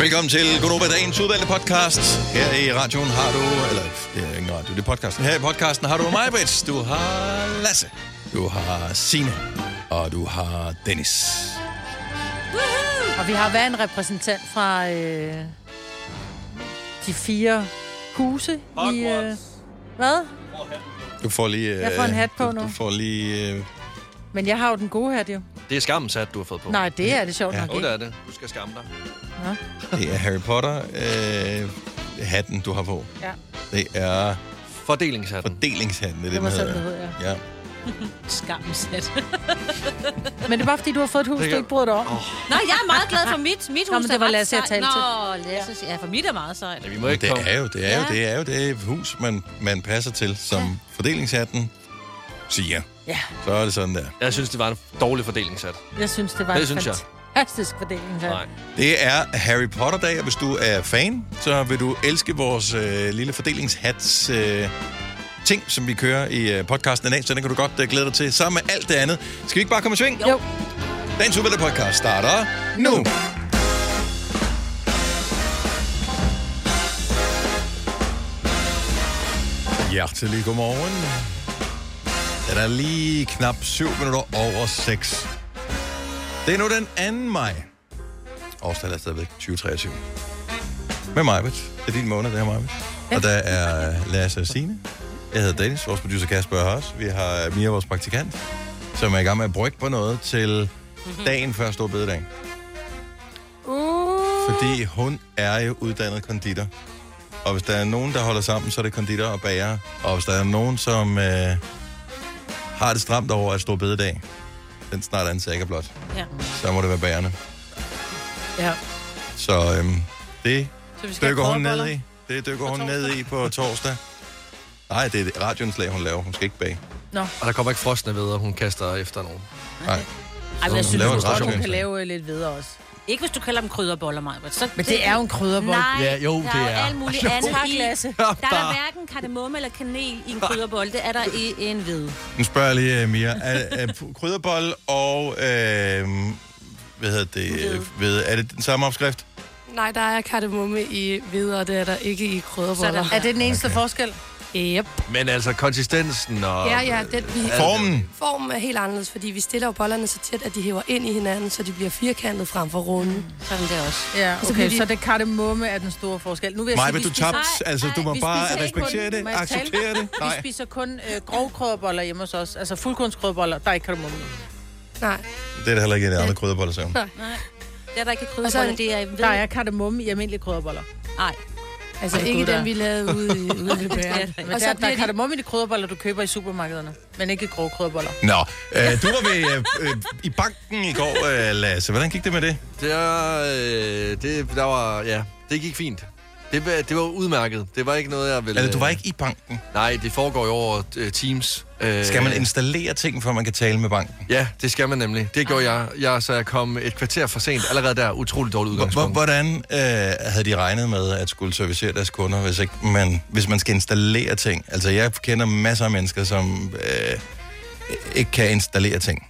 Velkommen til Godnova Dagens udvalgte podcast. Her i radioen har du, eller det er ingen radio, det er podcasten. Her i podcasten har du mig, Brits. Du har Lasse. Du har Sine Og du har Dennis. Og vi har været en repræsentant fra øh, de fire huse i... Øh, hvad? Du får lige... Jeg får en hat på du, nu. Du får lige... Øh, Men jeg har jo den gode hat, jo. Det er skammens hat, du har fået på. Nej, det er det sjovt Ja. nok Jo, det ikke. er det. Du skal skamme dig. det er Harry Potter øh, hatten, du har på. Ja, Det er Fordelingshatten. fordelingshatten, det er det, det den det hedder. hed, ja. Ja. Skammens hat. Men det var, fordi du har fået et hus, Det du ikke brød dig om. Nå, jeg er meget glad for mit. Mit hus Nå, men det er var Lasse, jeg talte Nå, Lasse, ja, for mit er meget sejt. Ja, vi må ikke det komme. er jo, det er jo, Ja. det er jo det hus, man, man passer til, som fordelingshatten siger. Ja, Så er det sådan der. Jeg synes, det var en dårlig fordelingshat. jeg synes, det var Det en synes jeg. fantastisk fordeling. Nej. Det er Harry Potter-dag, og hvis du er fan, så vil du elske vores øh, lille fordelingshats øh, ting, som vi kører i øh, podcasten i dag, så den kan du godt øh, glæde dig til. Sammen med alt det andet. Skal vi ikke bare komme i sving? Jo. Dagens udvalgte podcast starter nu. Hjertelig godmorgen. Den er lige knap 7 minutter over 6. Det er nu den 2. maj. Årstallet er stadigvæk 2023. Med Majbet. Det er din måned, det her Majbet. Og der er Lasse og Signe. Jeg hedder Dennis, vores producer Kasper er også. Vi har Mia, vores praktikant, som er i gang med at brygge på noget til dagen før stor bededag. Uh. Fordi hun er jo uddannet konditor. Og hvis der er nogen, der holder sammen, så er det konditor og bager. Og hvis der er nogen, som øh, har det stramt over at stor bededag, den snart er en sækker blot, Ja. så må det være bagerne. Ja. Så øhm, det Så vi skal dykker hun ned i. Det dykker hun ned i på torsdag. Nej, det er radioindslag, hun laver. Hun skal ikke bage. Nå. Og der kommer ikke frosne ved, hun kaster efter nogen. Nej. Ej, men hun jeg synes, Så hun radioindslag. kan lave øh, lidt videre også. Ikke hvis du kalder dem krydderboller, Maja. Så, Men det er jo en krydderbold. Nej, Ja, jo, der det er. er. alt muligt Jo. andet i. Der er der hverken kardemomme eller kanel i en krydderbolle. Det er der i en hvide. Nu spørger jeg lige, øh, Mia. Er, er krydderbold og... Øh, hvad hedder det? Ved, er det den samme opskrift? Nej, der er kardemomme i hvide, og det er der ikke i krydderboller. Sådan. Er det den eneste okay. forskel? Yep. Men altså, konsistensen og... Ja, ja, den, vi, Formen? formen er helt anderledes, fordi vi stiller jo bollerne så tæt, at de hæver ind i hinanden, så de bliver firkantet frem for runde. Sådan der også. Ja, så okay, de- så det kardemomme er den store forskel. Nu vil jeg Maja, sige, vi du spiser- tabt? Nej, Altså, du nej, må vi bare respektere kun- det. Acceptere det. Vi Nej. spiser kun øh, grovkrødderboller hjemme hos os. Altså fuldkornskrødderboller, der er ikke kardemomme. Nej. Det er der heller ikke i de andre krydderboller, så. Nej. Det er der ikke krydderboller. Det er ved. Der er kardemomme i almindelige krødderboller. Nej. Altså Ej, ikke der. dem, vi lavede ude, i- ude ved bæren. Men Og der, så der bliver er de... kardemomme i de krydderboller, du køber i supermarkederne. Men ikke grove krydderboller. Nå, øh, du var ved, øh, øh, i banken i går, øh, Lasse. Hvordan gik det med det? Det, er, øh, det, der var, ja, det gik fint. Det, var- det var udmærket. Det var ikke noget, jeg ville... Eller du var ikke i banken. Nej, det foregår jo over uh, Teams. Uh, Skal man installere ting, før man kan tale med banken? Ja, det skal man nemlig. Det gjorde jeg. jeg. Så jeg kom et kvarter for sent. Allerede der, utroligt dårligt udgangspunkt. Hvordan øh, havde de regnet med at skulle servicere deres kunder, hvis, ikke man, hvis man skal installere ting? Altså, jeg kender masser af mennesker, som øh, ikke kan installere ting.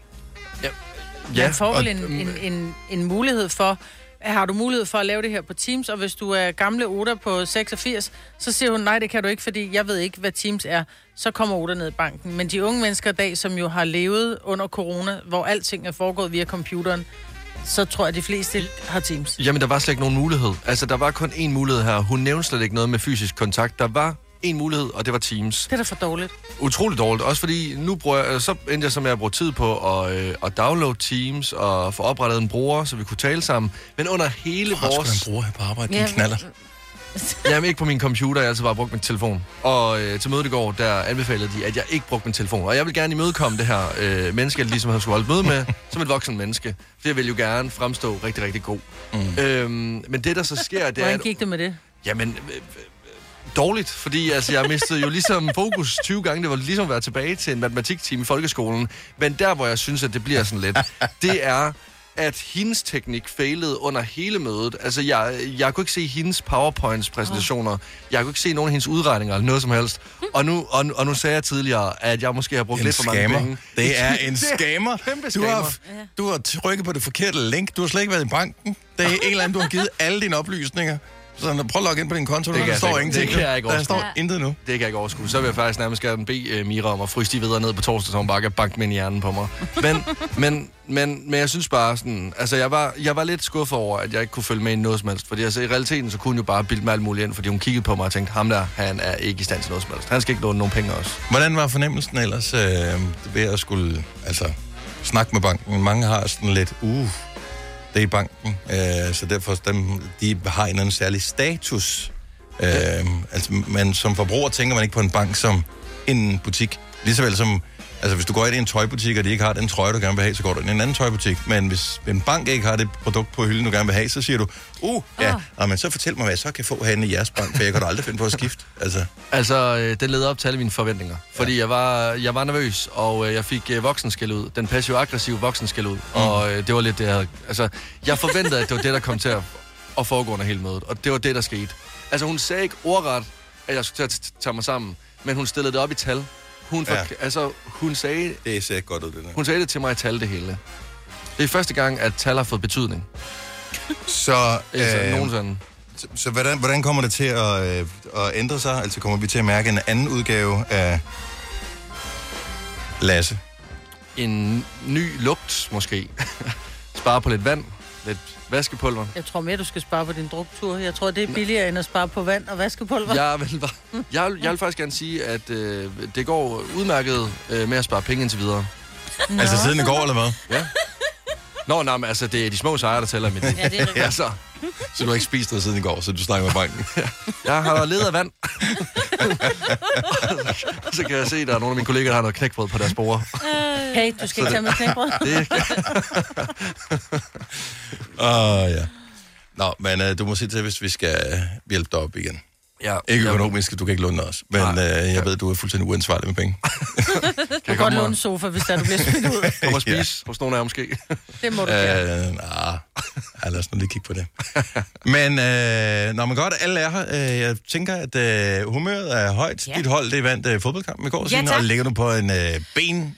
Ja, Man får vel og- en, en, en, en mulighed for, har du mulighed for at lave det her på Teams, og hvis du er gamle Oda på 86, så siger hun, nej, det kan du ikke, fordi jeg ved ikke, hvad Teams er. Så kommer Oda ned i banken. Men de unge mennesker i dag, som jo har levet under corona, hvor alting er foregået via computeren, så tror jeg, at de fleste har Teams. Jamen, der var slet ikke nogen mulighed. Altså, der var kun én mulighed her. Hun nævnte slet ikke noget med fysisk kontakt. Der var én mulighed, og det var Teams. Det er da for dårligt. Utroligt dårligt. Også fordi, nu bruger jeg, så endte jeg så med at bruge tid på at, øh, at downloade Teams og få oprettet en bruger, så vi kunne tale sammen. Men under hele Hvor vores... skal man bruge her på arbejde? Ja, Din knaller. Jamen ikke på min computer, jeg har altid bare brugt min telefon. Og øh, til mødet i går, der anbefalede de, at jeg ikke brugte min telefon. Og jeg vil gerne imødekomme det her øh, menneske, jeg ligesom har skulle holde møde med, som et voksen menneske. For jeg vil jo gerne fremstå rigtig, rigtig god. Mm. Øhm, men det, der så sker, det er... Hvordan gik det med det? Jamen, øh, dårligt, fordi altså, jeg mistede jo ligesom fokus 20 gange. Det var ligesom at være tilbage til en matematikteam i folkeskolen. Men der, hvor jeg synes, at det bliver sådan lidt, det er, at hendes teknik failede under hele mødet. Altså, jeg, jeg kunne ikke se hendes PowerPoints-præsentationer. Jeg kunne ikke se nogen af hendes udregninger eller noget som helst. Og nu, og, og nu sagde jeg tidligere, at jeg måske har brugt En lidt for mange penge. Det er en scammer. Du har, du har trykket på det forkerte link. Du har slet ikke været i banken. Det er en eller anden, du har givet alle dine oplysninger. Så prøv at logge ind på din konto. Det der står ikke- ingenting. det kan jeg ikke Der overskue. står intet nu. Det kan jeg ikke overskue. Så vil jeg faktisk nærmest gerne bede uh, Mira om at fryse de videre ned på torsdag, så hun bare kan banke med i hjernen på mig. Men, men, men, men jeg synes bare sådan... Altså, jeg var, jeg var lidt skuffet over, at jeg ikke kunne følge med i noget som helst. Fordi altså, i realiteten, så kunne hun jo bare bilde mig alt muligt ind, fordi hun kiggede på mig og tænkte, ham der, han er ikke i stand til noget som helst. Han skal ikke låne nogen penge også. Hvordan var fornemmelsen ellers øh, ved at skulle altså, snakke med banken? Mange har sådan lidt, uh, det er i banken, øh, så derfor dem, de har en eller anden særlig status. Øh, altså, men som forbruger tænker man ikke på en bank som en butik. Ligesåvel som, altså hvis du går ind i en tøjbutik, og de ikke har den trøje, du gerne vil have, så går du ind i en anden tøjbutik. Men hvis en bank ikke har det produkt på hylden, du gerne vil have, så siger du, uh, ja, oh. men så fortæl mig, hvad jeg så kan få herinde i jeres bank, for jeg kan da aldrig finde på at skifte. Altså, Altså, øh, det leder op til alle mine forventninger. Fordi jeg, var, jeg var nervøs, og øh, jeg fik øh, voksenskæld ud. Den passiv-aggressive voksenskæld ud. Mm. Og det var lidt det, jeg havde... Altså, jeg forventede, at det var det, der kom til at, at foregå under hele mødet. Og det var det, der skete. Altså, hun sagde ikke ordret, at jeg skulle til at t- tage mig sammen. Men hun stillede det op i tal. Hun, for, Ja. altså, hun, sagde, det ser godt ud, det der. hun sagde det til mig i tal, det hele. Det er første gang, at tal har fået betydning. Så, Altså, øh... nogensinde. så, så hvordan, hvordan kommer det til at, øh, at ændre sig? Altså kommer vi til at mærke en anden udgave af Lasse? En ny lugt, måske. Spare på lidt vand, lidt vaskepulver. Jeg tror mere, du skal spare på din druktur. Jeg tror, det er billigere end at spare på vand og vaskepulver. Jeg vil, bare- jeg, vil, jeg vil faktisk gerne sige, at øh, det går udmærket øh, med at spare penge indtil videre. Nå. Altså siden i går, eller hvad? Ja. Nå, nej, men altså, det er de små sejre, der tæller i mit. Ja, det er rigtigt. altså, Så du har ikke spist noget siden i går, så du snakker med banken. jeg har ledet af vand. så kan jeg se, at der er nogle af mine kolleger, der har noget knækbrød på deres bord. Hey, du skal ikke tage med knæbrød. Det, Åh, oh, ja. Nå, men øh, du må sige til, hvis vi skal hjælpe dig op igen. Ja, Ikke jeg- økonomisk, du kan ikke låne os. Men Nej. øh, jeg ved, du er fuldstændig uansvarlig med penge. Kan Du jeg kan godt låne en sofa, hvis der du bliver smidt ud. komme og spise hos nogle af jer måske? Det må du gerne. Øh, nah, ja, lad os nu lige kigge på det. Men, øh, når man godt, alle er her. Øh, jeg tænker, at øh, humøret er højt. Ja. Ja. Dit hold, det vandt øh, fodboldkampen i går, Ja, tak. og ligger nu på en øh, ben,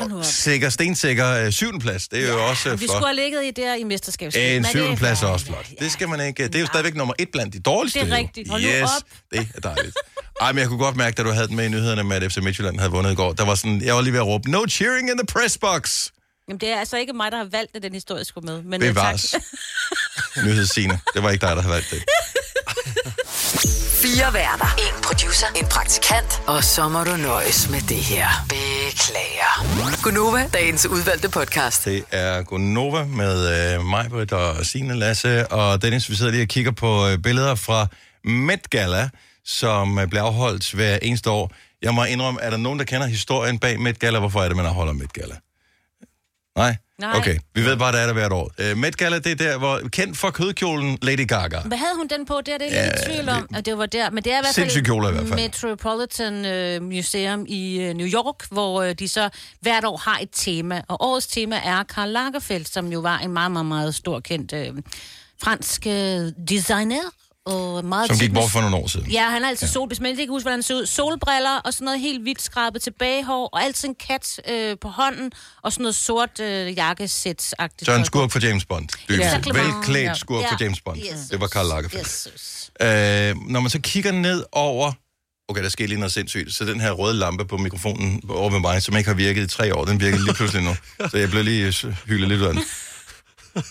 op. sikker, stensikker øh, syvende plads. Det er jo også øh, Vi flot. skulle have ligget i der i mesterskabsspil. En syvende det- plads er ja, også ja, flot. ja. Det skal man ikke. Det er jo Nej. stadigvæk nummer et blandt de dårligste. Det er rigtigt. Nu yes, op. det er dejligt. Ej, men jeg kunne godt mærke, da du havde den med i nyhederne med, at FC Midtjylland havde vundet i går. Der var sådan, jeg var lige ved at råbe, no cheering in the press box. Jamen, det er altså ikke mig, der har valgt, at den historie skulle med. Men, øh, Bevares. Nyhedssine. Det var ikke dig, der havde valgt det. Fire værter. En producer. En praktikant. Og så må du nøjes med det her. Beklager. Gunova, dagens udvalgte podcast. Det er Gonova med øh, mig, Britt og Signe Lasse og Dennis. Vi sidder lige og kigger på øh, billeder fra Met Gala, som øh, bliver afholdt hver eneste år. Jeg må indrømme, er der nogen, der kender historien bag Met Gala? Hvorfor er det, man afholder Met Gala? Nej? Nej. Okay, vi ved bare, der er der hvert år. Uh, Met Gala, det er der, hvor kendt for kødkjolen Lady Gaga. Hvad havde hun den på? Det er det ja, lidt i tvivl om, at det var der. Men det er i hvert Sindssyg kjole i hvert fald fald. Metropolitan øh, Museum i øh, New York, hvor øh, de så hvert år har et tema. Og årets tema er Karl Lagerfeld, som jo var en meget, meget, meget stor kendt øh, fransk øh, designer. Og meget Som gik bort for nogle år siden. Ja, han har altid ja. sol, hvis man ikke kan huske, hvordan han ser ud. Solbriller og sådan noget helt hvidt skrabet tilbagehår, og altid en kat øh, på hånden, og sådan noget sort øh, jakkesæt-agtigt. Så en skurk for James Bond. Dybest. Ja. Ja. Velklædt skurk for James Bond. Yes, Det var Karl Lagerfeld. Yes. Øh, når man så kigger ned over... Okay, der sker lige noget sindssygt. Så den her røde lampe på mikrofonen over med mig, som ikke har virket i tre år, den virker lige pludselig nu. Så jeg blev lige øh, hyldet lidt ud af den.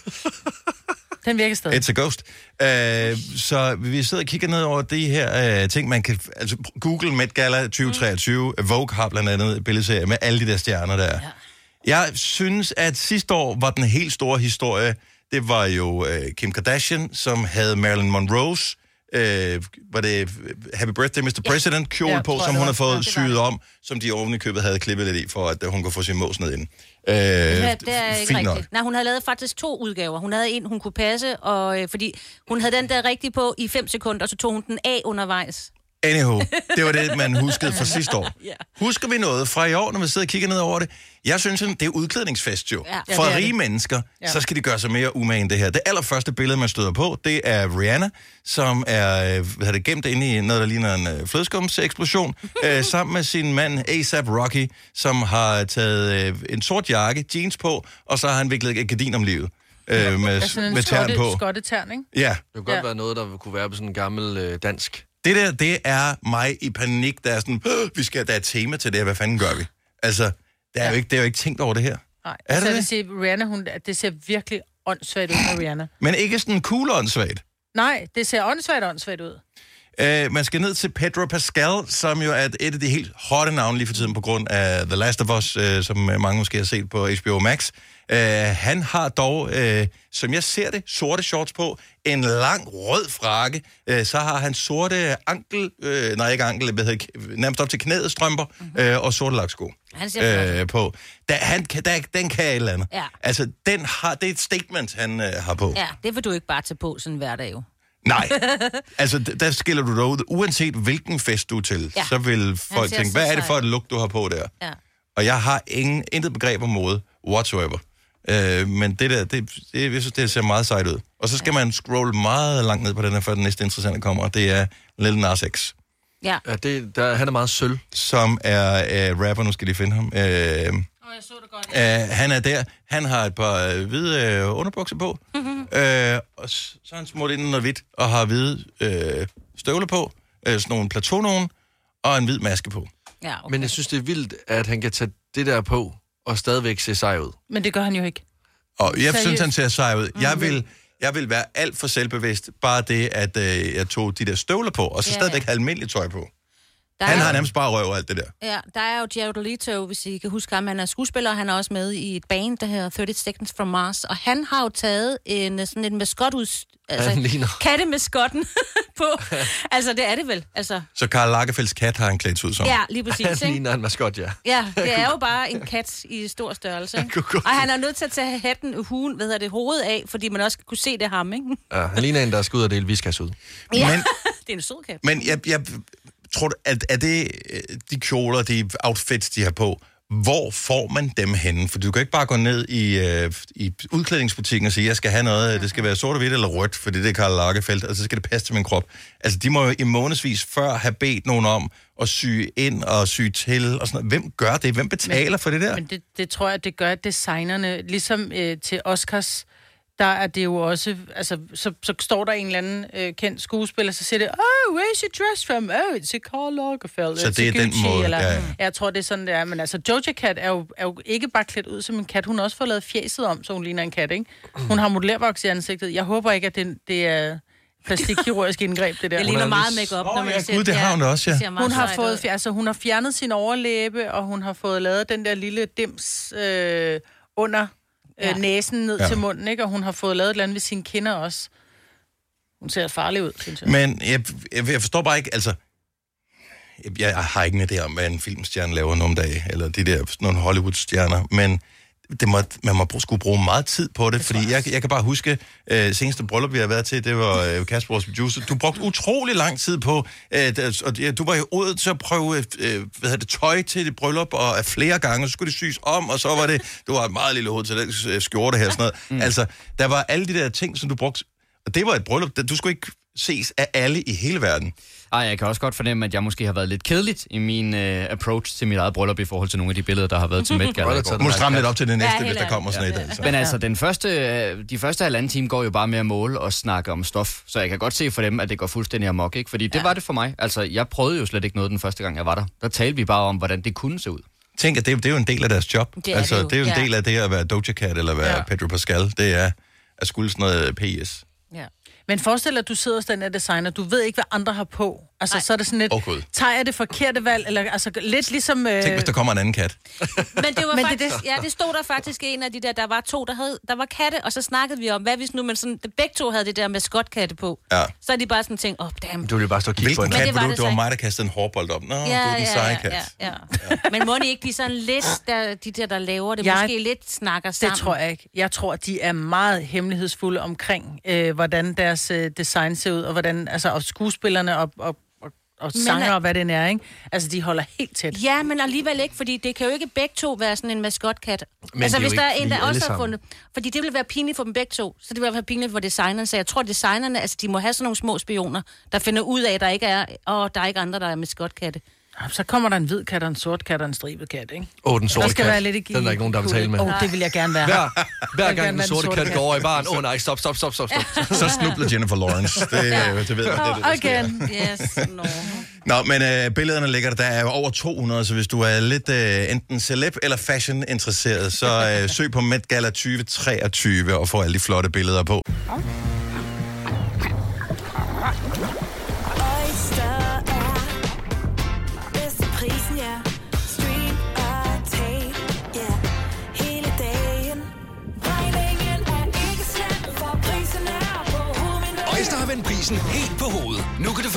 Den virker stadig. It's a ghost. Øh, så vi sidder og kigger ned over de her øh, ting, man kan... Altså, Google Met Gala 2023. Mm. Vogue har blandt andet billedserie med alle de der stjerner der. Ja. Jeg synes, at sidste år var den helt store historie, det var jo øh, Kim Kardashian, som havde Marilyn Monroes, øh, var det Happy Birthday Mr. President kjole Ja, ja, på, som hun har fået Ja, syet om, som de oven i købet havde klippet lidt i, for at øh, hun kunne få sin mås ned ind. Øh, Ja, det er ikke nok. rigtigt. Nej, hun havde lavet faktisk to udgaver. Hun havde en, hun kunne passe, og øh, fordi hun havde den der rigtig på i 5 sekunder, og så tog hun den af undervejs. Anywho, det var det, man huskede fra sidste år. Husker vi noget fra i år, når vi sidder og kigger ned over det? Jeg synes, det er udklædningsfest jo. Ja. Ja, For det er rige det. mennesker, Ja. så skal de gøre sig mere umage end det her. Det allerførste billede, man støder på, det er Rihanna, som er øh, hvad er det, gemt inde i noget, der ligner en øh, flødeskumseksplosion, øh, sammen med sin mand A$AP Rocky, som har taget øh, en sort jakke, jeans på, og så har han viklet et gardin om livet. Øh, med, Altså sådan med en tern skotte, på. skottetern, ikke? Ja, Det kunne godt Ja. være noget, der kunne være på sådan en gammel øh, dansk. Det der, det er mig i panik, der er sådan, "Åh, vi skal, der er et tema til det her, hvad fanden gør vi? Altså, der er, jo ikke, det er jo ikke tænkt over det her. Nej, Er altså, det jeg vil sige, Rihanna, hun, det ser virkelig åndssvagt ud med Rihanna. Men ikke sådan cool åndssvagt. Nej, det ser åndssvagt åndssvagt ud. Uh, man skal ned til Pedro Pascal, som jo er et af de helt hotte navne lige for tiden på grund af The Last of Us, uh, som øh, mange måske har set på HBO Max. Uh, han har dog, uh, som jeg ser det, sorte shorts på, en lang rød frakke. Uh, så har han sorte ankel, uh, nej ikke ankel, hvad hedder, det, nærmest op til knæet strømper, mm-hmm. uh, og sorte laksko Han ser uh, på. Da, han, kan- da, den kan et eller andet. Ja. Altså, den har, det er et statement, han uh, har på. Ja, det vil du ikke bare tage på sådan hver dag jo. Nej, altså der skiller du dig ud. Uanset hvilken fest du er til, ja. Ja. så vil folk tænke, hvad er det for et look, du har på der? Ja. Og jeg har ingen, intet begreb om mode whatsoever. Øh, men det der, det, det, jeg synes, det ser meget sejt ud. Og så skal man scrolle meget langt ned på den her, før den næste interessante kommer, og det er Lil Nas X, Ja. Ja, det, der, han er meget sølv. som er øh, rapper, nu skal de finde ham. Øh, Jeg så det godt. Øh, han er der. Han har et par øh, hvide øh, underbukser på. Mm-hmm. Øh, og s- så er han smurt ind i noget hvidt, og har hvide øh, støvler på. Øh, sådan nogle plateau nogen, og en hvid maske på. ja okay. Men jeg synes, det er vildt, at han kan tage det der på, og stadigvæk se sej ud. Men det gør han jo ikke. Og jeg Seriøst? synes, han ser sej ud. Jeg vil, jeg vil være alt for selvbevidst. Bare det, at øh, jeg tog de der støvler på, og så Ja, stadigvæk ja. have almindeligt tøj på. Der Han er har nærmest bare røv og alt det der. Ja, der er jo Jared Leto, hvis I kan huske ham. Han er skuespiller, og han er også med i et band, der hedder 30 Seconds from Mars. Og han har jo taget en, sådan en maskot ud... Altså, ligner. kattemaskotten på. altså, det er det vel. Altså, Så Karl Lagerfelds kat har han klædt ud som. ja, lige præcis. Han ikke? ligner en maskot, ja. Ja, det er jo bare en kat i stor størrelse. Ikke? Og han er nødt til at tage hatten, hugen, hvad hedder det, hovedet af, fordi man også skal kunne se det ham, ikke? ja. Han ligner en, der skal ud og dele viskas ud. Ja, Men- det er en sød kat. Men jeg, jeg tror, at er det øh, de kjoler, de outfits, de har på, hvor får man dem henne? For du kan ikke bare gå ned i, øh, i udklædningsbutikken og sige, jeg skal have noget, det skal være sort og hvidt eller rødt, fordi det er Karl Lagerfeldt, og så skal det passe til min krop. Altså, de må jo i månedsvis før have bedt nogen om at sy ind og sy til og sådan noget. Hvem gør det? Hvem betaler men, for det der? Men det, det tror jeg, det gør designerne. Ligesom øh, til Oscars, der er det jo også... Altså, så, så står der en eller anden øh, kendt skuespiller, så siger det, oh, where's your dress from? Oh, it's a Karl Lagerfeld. Så det er den Gucci," måde, Eller, ja, ja. Jeg tror, det er sådan, det er. Men altså, Doja Cat er jo, er jo ikke bare klædt ud som en kat. Hun har også fået lavet fjeset om, så hun ligner en kat, ikke? Hun har modellervoks i ansigtet. Jeg håber ikke, at det, det er plastikkirurgisk indgreb, det der. Det Hun ligner er meget makeup, når man ja, ser gud, det har hun også, ja. Hun har, fået, altså, hun har fjernet sin overlæbe, og hun har fået lavet den der lille dims øh, under øh, næsen ned Ja. til munden, ikke? Og hun har fået lavet et eller andet ved sine kinder også. Hun ser farlig ud, synes jeg. Men jeg, jeg, jeg forstår bare ikke, altså... Jeg, jeg har ikke en idé om, hvad en filmstjerne laver nogle dage, eller de der nogle Hollywood-stjerner, men det må, man må skulle bruge meget tid på det, fordi jeg, jeg kan bare huske, øh, seneste bryllup, vi har været til, det var øh, Kasper, vores producer. Du brugte utrolig lang tid på, øh, der- og ja, du var jo ude til at prøve øh, hvad hedder det, tøj til det bryllup, og af flere gange, så skulle det sys om, og så var det, du har et meget lille hoved til den øh, skjorte her, sådan noget. Mm. Altså, der var alle de der ting, som du brugte, og det var et bryllup, du skulle ikke ses af alle i hele verden. Ej, jeg kan også godt fornemme, at jeg måske har været lidt kedeligt i min uh, approach til mit eget bryllup i forhold til nogle af de billeder, der har været til Met Gala. Du må stramme lidt op til det næste, Ja, hvis der kommer sådan et. Altså. Men altså, den første, øh, de første halvanden time går jo bare med at måle og snakke om stof. Så jeg kan godt se for dem, at det går fuldstændig amok, ikke? Fordi det var det for mig. Altså, jeg prøvede jo slet ikke noget den første gang, jeg var der. Der talte vi bare om, hvordan det kunne se ud. Tænk, at det, er- det er jo en del af deres job. Det er altså, det jo, det er jo en ja. del af det at være Doja Cat eller være. Ja. Pedro Pascal. Det er at skulle sådan noget PS. Ja. Men forestil dig, at du sidder hos den her designer, du ved ikke, hvad andre har på. Altså, Nej. så er det sådan lidt, Gud. tager jeg det forkerte valg, eller altså lidt ligesom... Øh, Tænk, hvis der kommer en anden kat. Men det var Men Men faktisk, det, ja, det stod der faktisk en af de der, der var to, der, havde, der var katte, og så snakkede vi om, hvad hvis nu man sådan, begge to havde det der med skotkatte på. Ja. Så er de bare sådan tænkt, åh, oh, damn. Du vil jo bare stå og kigge på en. kat det var det Det var mig, der kastede en hårbold op. Nå, Ja, du er den seje ja, kat. ja, ja. Men må de ikke blive sådan lidt, der, de der, der laver det, Jeg- måske lidt snakker sammen? Det tror jeg ikke. Jeg tror, de er meget hemmelighedsfulde omkring, øh, hvordan deres øh, design ser ud, og hvordan altså, og skuespillerne og, og, og, Men sanger er- og hvad den er, ikke? Altså, de holder helt tæt. Ja, men alligevel ikke, fordi det kan jo ikke begge to være sådan en maskotkat. Men altså, de jo hvis der er en, der også har fundet... Fordi det vil være pinligt for dem begge to, så det vil være pinligt for designerne. Så jeg tror, designerne, altså, de må have sådan nogle små spioner, der finder ud af, at der ikke er, og der er ikke andre, der er maskotkatte. Så kommer der en hvid kat, og en sort kat og en stribet kat, ikke? Åh, oh, den sorte Der skal kat. være lidt i Den er der ikke nogen, der vil tale med. Åh, oh, det vil jeg gerne være. Hver, hver gang gerne den være sorte kat går over i baren, åh oh, nej, stop, stop, stop, stop, stop. Så snubler Jennifer Lawrence. Det, det ved jeg, det, er det, sker. Again. Yes, no. Nå, men øh, billederne ligger der. Der er jo over 200, så hvis du er lidt øh, enten celeb eller fashion interesseret, så øh, søg på Met Gala 2023 og få alle de flotte billeder på. Oyster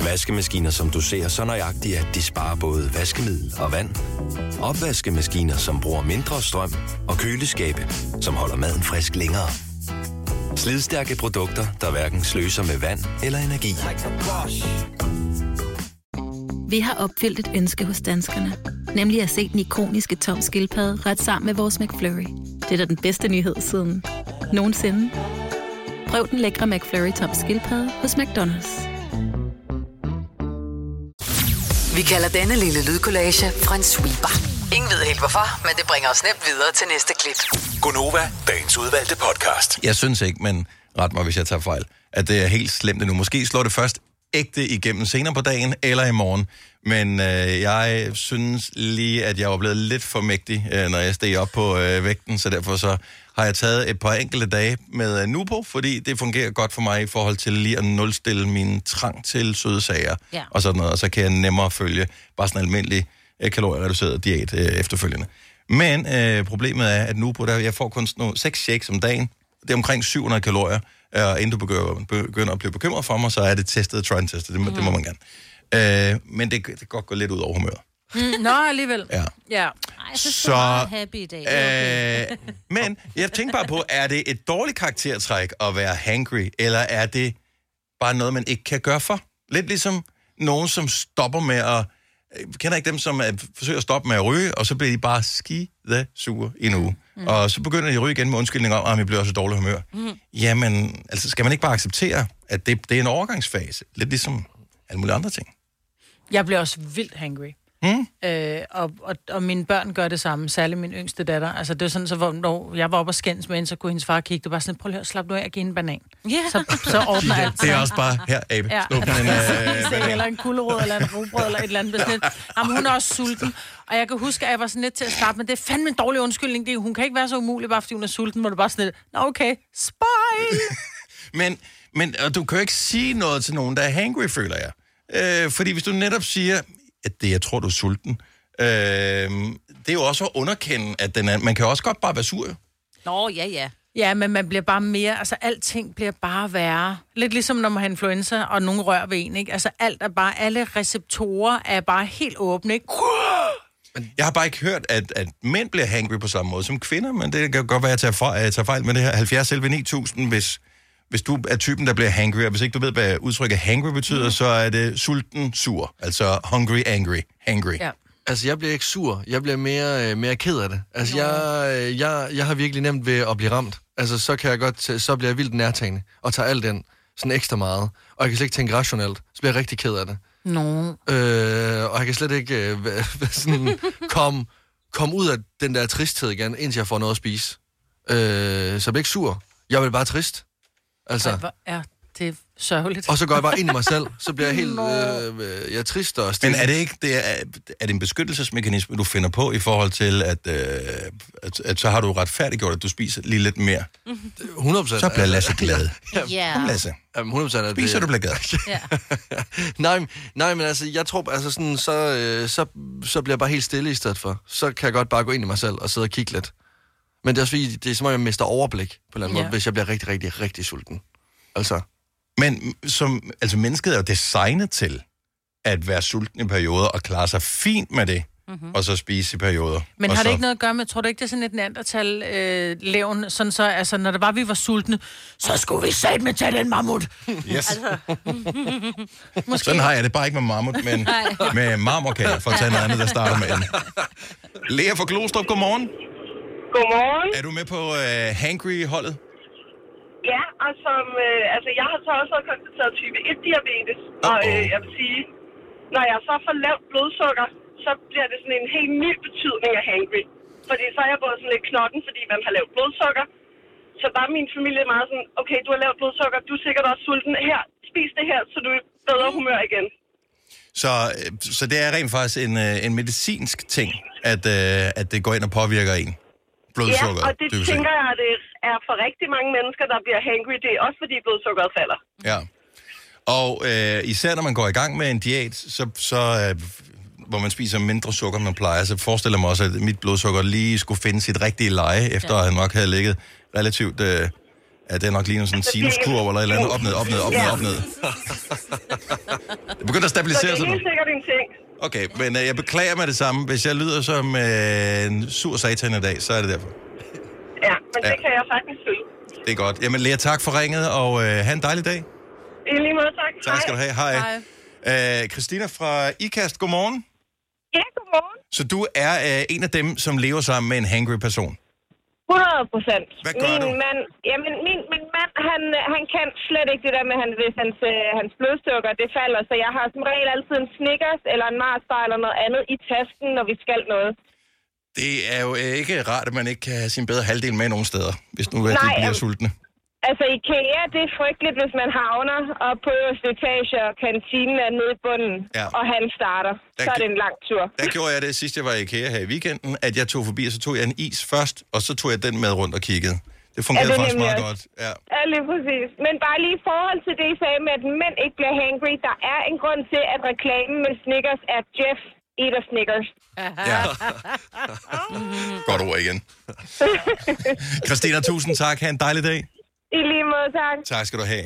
Vaskemaskiner, som du ser så nøjagtigt, at de sparer både vaskemiddel og vand. Opvaskemaskiner, som bruger mindre strøm. Og køleskabe, som holder maden frisk længere. Slidstærke produkter, der hverken sløser med vand eller energi. Vi har opfyldt et ønske hos danskerne. Nemlig at se den ikoniske tom skildpadde ret sammen med vores McFlurry. Det er da den bedste nyhed siden nogensinde. Prøv den lækre McFlurry tom skildpadde hos McDonald's. Vi kalder denne lille lydkollage en sweeper. Ingen ved helt hvorfor, men det bringer os nemt videre til næste klip. Gonova, dagens udvalgte podcast. Jeg synes ikke, men ret mig, hvis jeg tager fejl, at det er helt slemt endnu. Måske slår det først ægte igennem senere på dagen eller i morgen. Men øh, jeg synes lige, at jeg var blevet lidt for mægtig, øh, når jeg steg op på øh, vægten, så derfor så har jeg taget et par enkelte dage med øh, Nupo, fordi det fungerer godt for mig i forhold til lige at nulstille min trang til søde sager Ja. og sådan noget, og så kan jeg nemmere følge bare sådan en almindelig øh, kaloriereduceret diæt øh, efterfølgende. Men øh, problemet er, at Nupo, der, jeg får kun sådan nogle, 6 shakes om dagen, det er omkring 700 kalorier, og inden du begynder, begynder at blive bekymret for mig, så er det testet, try and testet, det, må- det må man gerne. Øh, men det, det kan godt gå lidt ud over humøret. Mm, nå, alligevel. Ja. Ja. Ej, jeg synes, Så, meget happy i dag. Okay. Øh, men jeg tænker bare på, er det et dårligt karaktertræk at være hangry, eller er det bare noget, man ikke kan gøre for? Lidt ligesom nogen, som stopper med at... øh, Kender ikke dem, som øh, forsøger at stoppe med at ryge, og så bliver de bare skide sure i en uge. Mm. Og så begynder de at ryge igen med undskyldning om, at jeg bliver også i dårlig humør. Mm. Jamen, altså skal man ikke bare acceptere, at det, det er en overgangsfase? Lidt ligesom alle mulige andre ting. Jeg bliver også vildt hangry. Mm. Øh, og, og, og mine børn gør det samme, særligt min yngste datter. Altså, det er sådan, så hvor, når jeg var oppe og skændes med hende, så kunne hendes far kigge. Det var sådan, prøv lige at slap nu af og give en banan. Ja. Så, så ordner alt. Det er også bare, her, Abe, Ja, ja. en, øh, eller en kulderod, eller en rugbrød, eller et eller andet bestemt. Jamen, hun er også sulten. Og jeg kan huske, at jeg var sådan lidt til at starte, men det er fandme en dårlig undskyldning. Det, hun kan ikke være så umulig, bare fordi hun er sulten, hvor det bare sådan lidt, Nå, okay, spejl. Men, men og du kan jo ikke sige noget til nogen, der er hangry, føler jeg. Øh, fordi hvis du netop siger, at det, jeg tror, du er sulten, øh, det er jo også at underkende, at den er, man kan også godt bare være sur. jo. Nå, ja, ja. Ja, men man bliver bare mere, altså alting bliver bare værre. Lidt ligesom når man har influenza, og nogen rører ved en, ikke? Altså alt er bare, alle receptorer er bare helt åbne, ikke? Jeg har bare ikke hørt, at, at mænd bliver hangry på samme måde som kvinder, men det kan godt være, at jeg tager fejl, at jeg tager fejl med det her. 70 selv 9000, hvis, hvis du er typen, der bliver hangry, og hvis ikke du ved, hvad udtrykket hangry betyder, så er det sulten, sur. Altså hungry, angry, hangry. Ja. Altså, jeg bliver ikke sur. Jeg bliver mere, øh, mere ked af det. Altså, jeg, øh, jeg, jeg har virkelig nemt ved at blive ramt. Altså, så kan jeg godt, så bliver jeg vildt nærtagende og tager alt den sådan ekstra meget. Og jeg kan slet ikke tænke rationelt. Så bliver jeg rigtig ked af det. Nå. Øh, og jeg kan slet ikke øh, sådan, komme kom ud af den der tristhed igen, indtil jeg får noget at spise. Øh, så jeg bliver ikke sur. Jeg bliver bare trist. Altså, Ej, hvor er det sørgeligt. Og så går jeg bare ind i mig selv, så bliver jeg helt øh, jeg er trist og Men stille. er det ikke det er, er det en beskyttelsesmekanisme, du finder på i forhold til, at, øh, at, at så har du retfærdiggjort, at du spiser lige lidt mere? 100 Så bliver Lasse glad. Ja. Kom, Lasse. Jamen, 100 er det. Spiser du bliver glad. Ja. nej, men- nej, men altså, jeg tror, altså sådan, så, øh, så, så bliver jeg bare helt stille i stedet for. Så kan jeg godt bare gå ind i mig selv og sidde og kigge lidt. Men det er også fordi, det er som om, jeg mister overblik på en eller anden Ja. måde, hvis jeg bliver rigtig, rigtig, rigtig sulten. Altså, Men som, altså mennesket er jo designet til at være sulten i perioder og klare sig fint med det, mm-hmm. og så spise i perioder. Men har så, det ikke noget at gøre med, tror du ikke, det er sådan et neandertal øh, levn, sådan så, altså, når det var, vi var sultne, så skulle vi satme med tage den mammut. Yes. Altså, Måske. Sådan har jeg det bare ikke med mammut, men med marmorkager, for at tage noget andet, der starter med en. Lea fra Glostrup, godmorgen. Godmorgen. Er du med på uh, Hangry-holdet? Ja, og som, øh, altså jeg har så også konstateret type 1-diabetes, og øh, jeg vil sige, når jeg så får lavt blodsukker, så bliver det sådan en helt ny betydning af hangry. Fordi så er jeg både sådan lidt knotten, fordi man har lavt blodsukker. Så der er min familie meget sådan, okay, du har lavt blodsukker, du er sikkert også sulten. Her, spis det her, så du er bedre humør igen. Så, øh, så det er rent faktisk en, øh, en medicinsk ting, at, øh, at det går ind og påvirker en. Blodsukker, ja, og det dybest tænker jeg, at det er for rigtig mange mennesker, der bliver hangry. Det er også fordi blodsukkeret falder. Ja. Og øh, især når man går i gang med en diæt, så, så øh, hvor man spiser mindre sukker, end man plejer, så forestiller jeg mig også, at mit blodsukker lige skulle finde sit rigtige leje, efter at han nok havde ligget relativt... Øh, Ja, det er nok lige sådan en sinuskurve eller et eller andet. Op, ned, op, ned, op, ned, op, ned. Det begynder at Så det stabilisere er sig helt sikkert en ting. Okay, men øh, jeg beklager mig det samme. Hvis jeg lyder som øh, en sur satan i dag, så er det derfor. Ja, men Ja. det kan jeg sagtens følge. Det er godt. Jamen, Lea, tak for ringet, og øh, have en dejlig dag. I lige måde, tak. Tak skal du have. Hej. Øh, Christina fra IKAST, godmorgen. Ja, godmorgen. Så du er øh, en af dem, som lever sammen med en hangry person. 100 procent. Min du? Mand, jamen, min, min mand, han, han kan slet ikke det der med, han, hvis hans, øh, hans blodsukker det falder. Så jeg har som regel altid en Snickers eller en Mars bar eller noget andet i tasken, når vi skal noget. Det er jo øh, ikke rart, at man ikke kan have sin bedre halvdel med nogen steder, hvis nu at de Nej, bliver øhm, sultne. Altså IKEA, det er frygteligt, hvis man havner og på øverste etage, og kantinen er nede i bunden, Ja. og han starter. Der Så er det en lang tur. Der gjorde jeg det sidst, jeg var i IKEA her i weekenden, at jeg tog forbi, og så tog jeg en is først, og så tog jeg den med rundt og kiggede. Det fungerede Ja, det er faktisk meget også. godt. Ja. Ja, lige præcis. Men bare lige i forhold til det, I sagde med, at mænd ikke bliver hangry, der er en grund til, at reklamen med Snickers er Jeff eater Snickers. Ja. Godt ord igen. Christina, tusind tak. Ha' en dejlig dag. I lige måde, tak. Tak skal du have.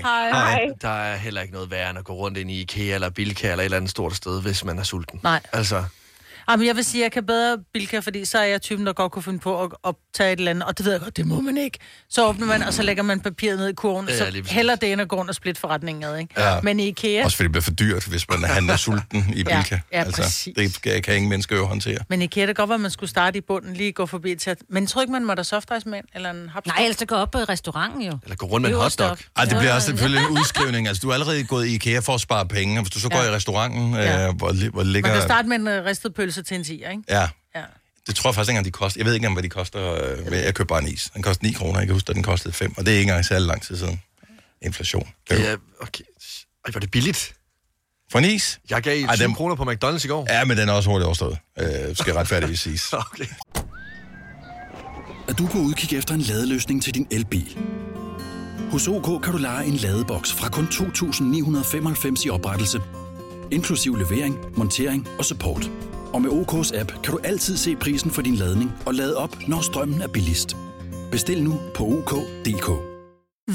Der er heller ikke noget værre end at gå rundt ind i IKEA eller Bilka eller et eller andet stort sted, hvis man er sulten. Nej. Altså, Jamen, jeg vil sige, at jeg kan bedre Bilka, fordi så er jeg typen, der godt kunne finde på at optage et eller andet, og det ved jeg godt, det må man ikke. Så åbner man, og så lægger man papiret ned i kurven, Ja, ja, så heller det end at gå rundt og splitte forretningen ad, ikke? Ja. Men i IKEA, Også fordi det bliver for dyrt, hvis man handler sulten i Ja, Bilka. ja, altså, præcis. det kan, ingen mennesker jo håndtere. men i IKEA, det kan godt være, at man skulle starte i bunden, lige gå forbi til, men jeg tror ikke, man må der softice med, eller en hapstok. Nej, ellers så gå op på restauranten jo. Eller gå rundt med en hotdog. Ej, det bliver også selvfølgelig en udskrivning. Altså, du er allerede gået i IKEA for at spare penge, og hvis du så går Ja. i restauranten, Ja. øh, hvor, hvor ligger... Man kan starte med en øh, ristet pølse til en 10, ikke? Ja. Ja. Det tror jeg faktisk ikke engang, de koster. Jeg ved ikke engang, hvad de koster. Øh, jeg køber bare en is. Den koster 9 kroner. Jeg kan huske, at den kostede 5. Og det er ikke engang særlig lang tid siden. Inflation. Ja, okay. Ej, var det billigt? For en is? Jeg gav 7 Ej, den- kroner på McDonald's i går. Ja, men den er også hurtigt overstået. Øh, skal retfærdigvis siges. okay. Er du på udkig efter en ladeløsning til din elbil? Hos OK kan du lege en ladeboks fra kun 2.995 i oprettelse, inklusiv levering, montering og support. Og med OK's app kan du altid se prisen for din ladning og lade op, når strømmen er billigst. Bestil nu på OK.dk.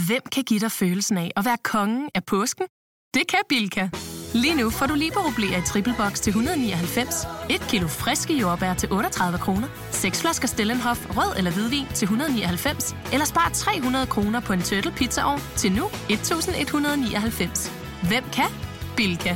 Hvem kan give dig følelsen af at være kongen af påsken? Det kan Bilka! Lige nu får du liberobleer i triple box til 199, et kilo friske jordbær til 38 kroner, seks flasker Stellenhof rød eller hvidvin til 199, eller spar 300 kroner på en turtle pizzaovn til nu 1199. Hvem kan? Bilka.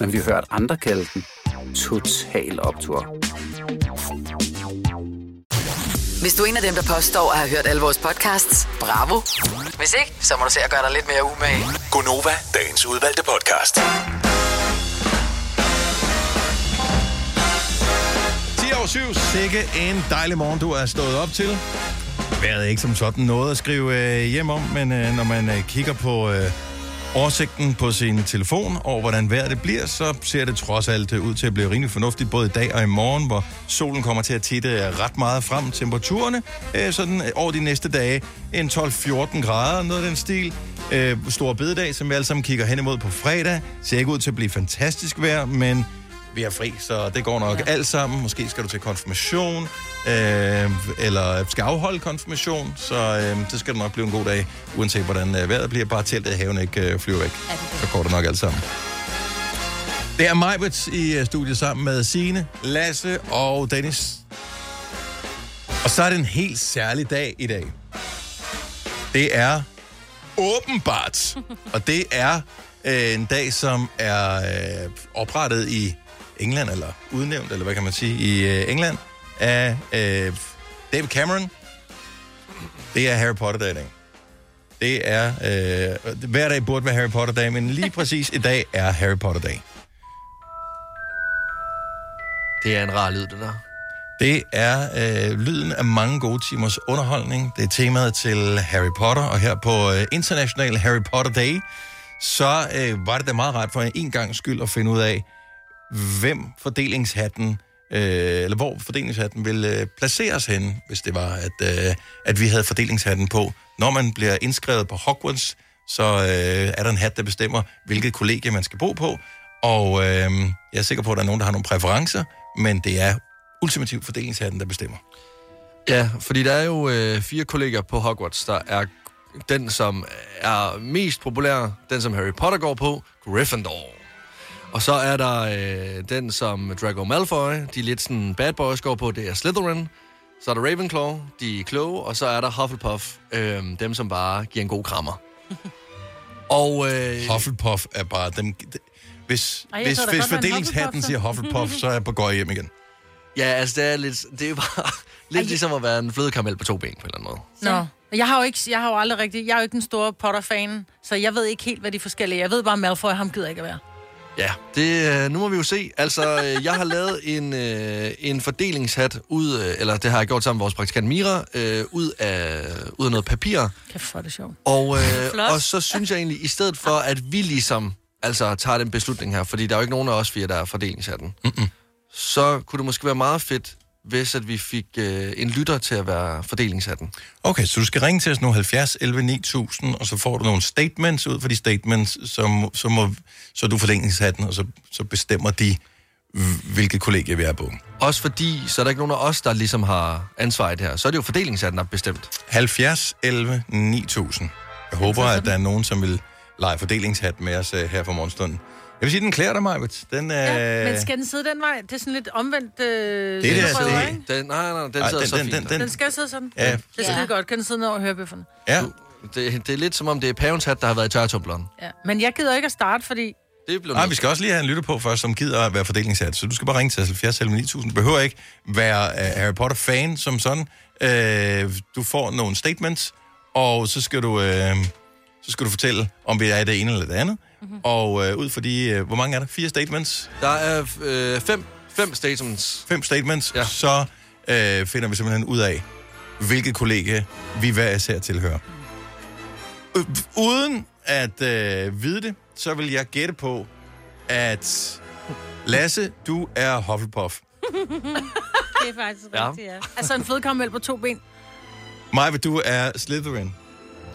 men vi har hørt andre kalde den Total Optor. Hvis du er en af dem, der påstår at have hørt alle vores podcasts, bravo. Hvis ikke, så må du se at gøre dig lidt mere umage. Gonova, dagens udvalgte podcast. 10 over 7. Sikke en dejlig morgen, du er stået op til. Vejret er ikke som sådan noget at skrive øh, hjem om, men øh, når man øh, kigger på øh, oversigten på sin telefon over, hvordan vejret det bliver, så ser det trods alt øh, ud til at blive rimelig fornuftigt, både i dag og i morgen, hvor solen kommer til at titte øh, ret meget frem. Temperaturerne øh, sådan øh, over de næste dage, en 12-14 grader, noget af den stil. Øh, Stor bededag, som vi alle sammen kigger hen imod på fredag, ser ikke ud til at blive fantastisk vejr, men vi er fri, så det går nok ja. alt sammen. Måske skal du til konfirmation, øh, eller skal afholde konfirmation, så øh, det skal det nok blive en god dag, uanset hvordan øh, vejret bliver. Bare teltet i haven ikke øh, flyver væk. Så går det nok alt sammen. Det er Majbert i øh, studiet sammen med Sine, Lasse og Dennis. Og så er det en helt særlig dag i dag. Det er åbenbart, og det er øh, en dag, som er øh, oprettet i England, eller udnævnt, eller hvad kan man sige, i øh, England, af øh, David Cameron. Det er Harry Potter-dag i dag. Det er, øh, hver dag burde være Harry Potter-dag, men lige præcis i dag er Harry Potter-dag. Det er en rar lyd, det der. Det er øh, lyden af mange gode timers underholdning. Det er temaet til Harry Potter, og her på øh, International Harry Potter Day, så øh, var det da meget rart for en gang skyld at finde ud af, hvem fordelingshatten, øh, eller hvor fordelingshatten ville øh, placeres henne, hvis det var, at, øh, at vi havde fordelingshatten på. Når man bliver indskrevet på Hogwarts, så øh, er der en hat, der bestemmer, hvilket kollegie man skal bo på. Og øh, jeg er sikker på, at der er nogen, der har nogle præferencer, men det er ultimativt fordelingshatten, der bestemmer. Ja, fordi der er jo øh, fire kolleger på Hogwarts, der er den, som er mest populær, den, som Harry Potter går på, Gryffindor. Og så er der øh, den, som Draco Malfoy, de lidt sådan bad boys går på, det er Slytherin. Så er der Ravenclaw, de er kloge, og så er der Hufflepuff, øh, dem, som bare giver en god krammer. og... Øh, Hufflepuff er bare dem... de- Hvis, Ej, hvis, tror hvis er fordelingshatten Hufflepuff, siger så. Hufflepuff, så er jeg på går hjem igen. Ja, altså det er lidt... Det er bare lidt ligesom at være en flødekaramel på to ben på en eller anden måde. Nå. Jeg har jo ikke, jeg har jo aldrig rigtig, jeg er jo ikke den store Potter-fan, så jeg ved ikke helt, hvad de forskellige Jeg ved bare, Malfoy, ham gider ikke at være. Ja, det, øh, nu må vi jo se. Altså, øh, jeg har lavet en, øh, en fordelingshat ud, øh, eller det har jeg gjort sammen med vores praktikant Mira, øh, ud, af, ud af noget papir. Kæft, er det sjovt. Og, øh, og så synes jeg egentlig, i stedet for, at vi ligesom altså, tager den beslutning her, fordi der er jo ikke nogen af os fire, der er fordelingshatten, Mm-mm. så kunne det måske være meget fedt, hvis at vi fik øh, en lytter til at være fordelingshatten. Okay, så du skal ringe til os nu 70 11 9000, og så får du nogle statements ud for de statements, som, så, må, så er du fordelingshatten, og så, så bestemmer de, hvilket kollegie vi er på. Også fordi, så er der ikke nogen af os, der ligesom har ansvar i det her. Så er det jo fordelingshatten, der er bestemt. 70 11 9000. Jeg håber, at der er nogen, som vil lege fordelingshat med os uh, her for morgenstunden. Jeg vil sige, den klæder dig, Majbet. Den, uh... Ja, men skal den sidde den vej? Det er sådan lidt omvendt øh, Det er det, altså, ikke? Den, nej, nej, den Ej, sidder den- så den- fint. den- Den, den skal sidde sådan. Ja. Det er skide godt. Kan den sidde ned over hørebøfferne? Ja. Det, det er lidt som om, det er pavens hat, der har været i tørretumbleren. Ja. Men jeg gider ikke at starte, fordi... Det blev Nej, vi skal også lige have en lytter på først, som gider at være fordelingshat. Så du skal bare ringe til 70 11 9000. Du behøver ikke være uh, Harry Potter-fan som sådan. Uh, du får nogle statements, og så skal du, uh, så skal du fortælle, om vi er i det ene eller det andet. Mm-hmm. Og uh, ud for de... Uh, hvor mange er der? Fire statements? Der er øh, fem, fem statements. Fem statements. Ja. Så uh, finder vi simpelthen ud af, hvilket kollega vi hver især tilhører. Øh, Uden at øh, vide det, så vil jeg gætte på, at Lasse, du er Hufflepuff. det er faktisk Ja. rigtigt, ja. Altså en fedkaramel på to ben. Maja, du er Slytherin.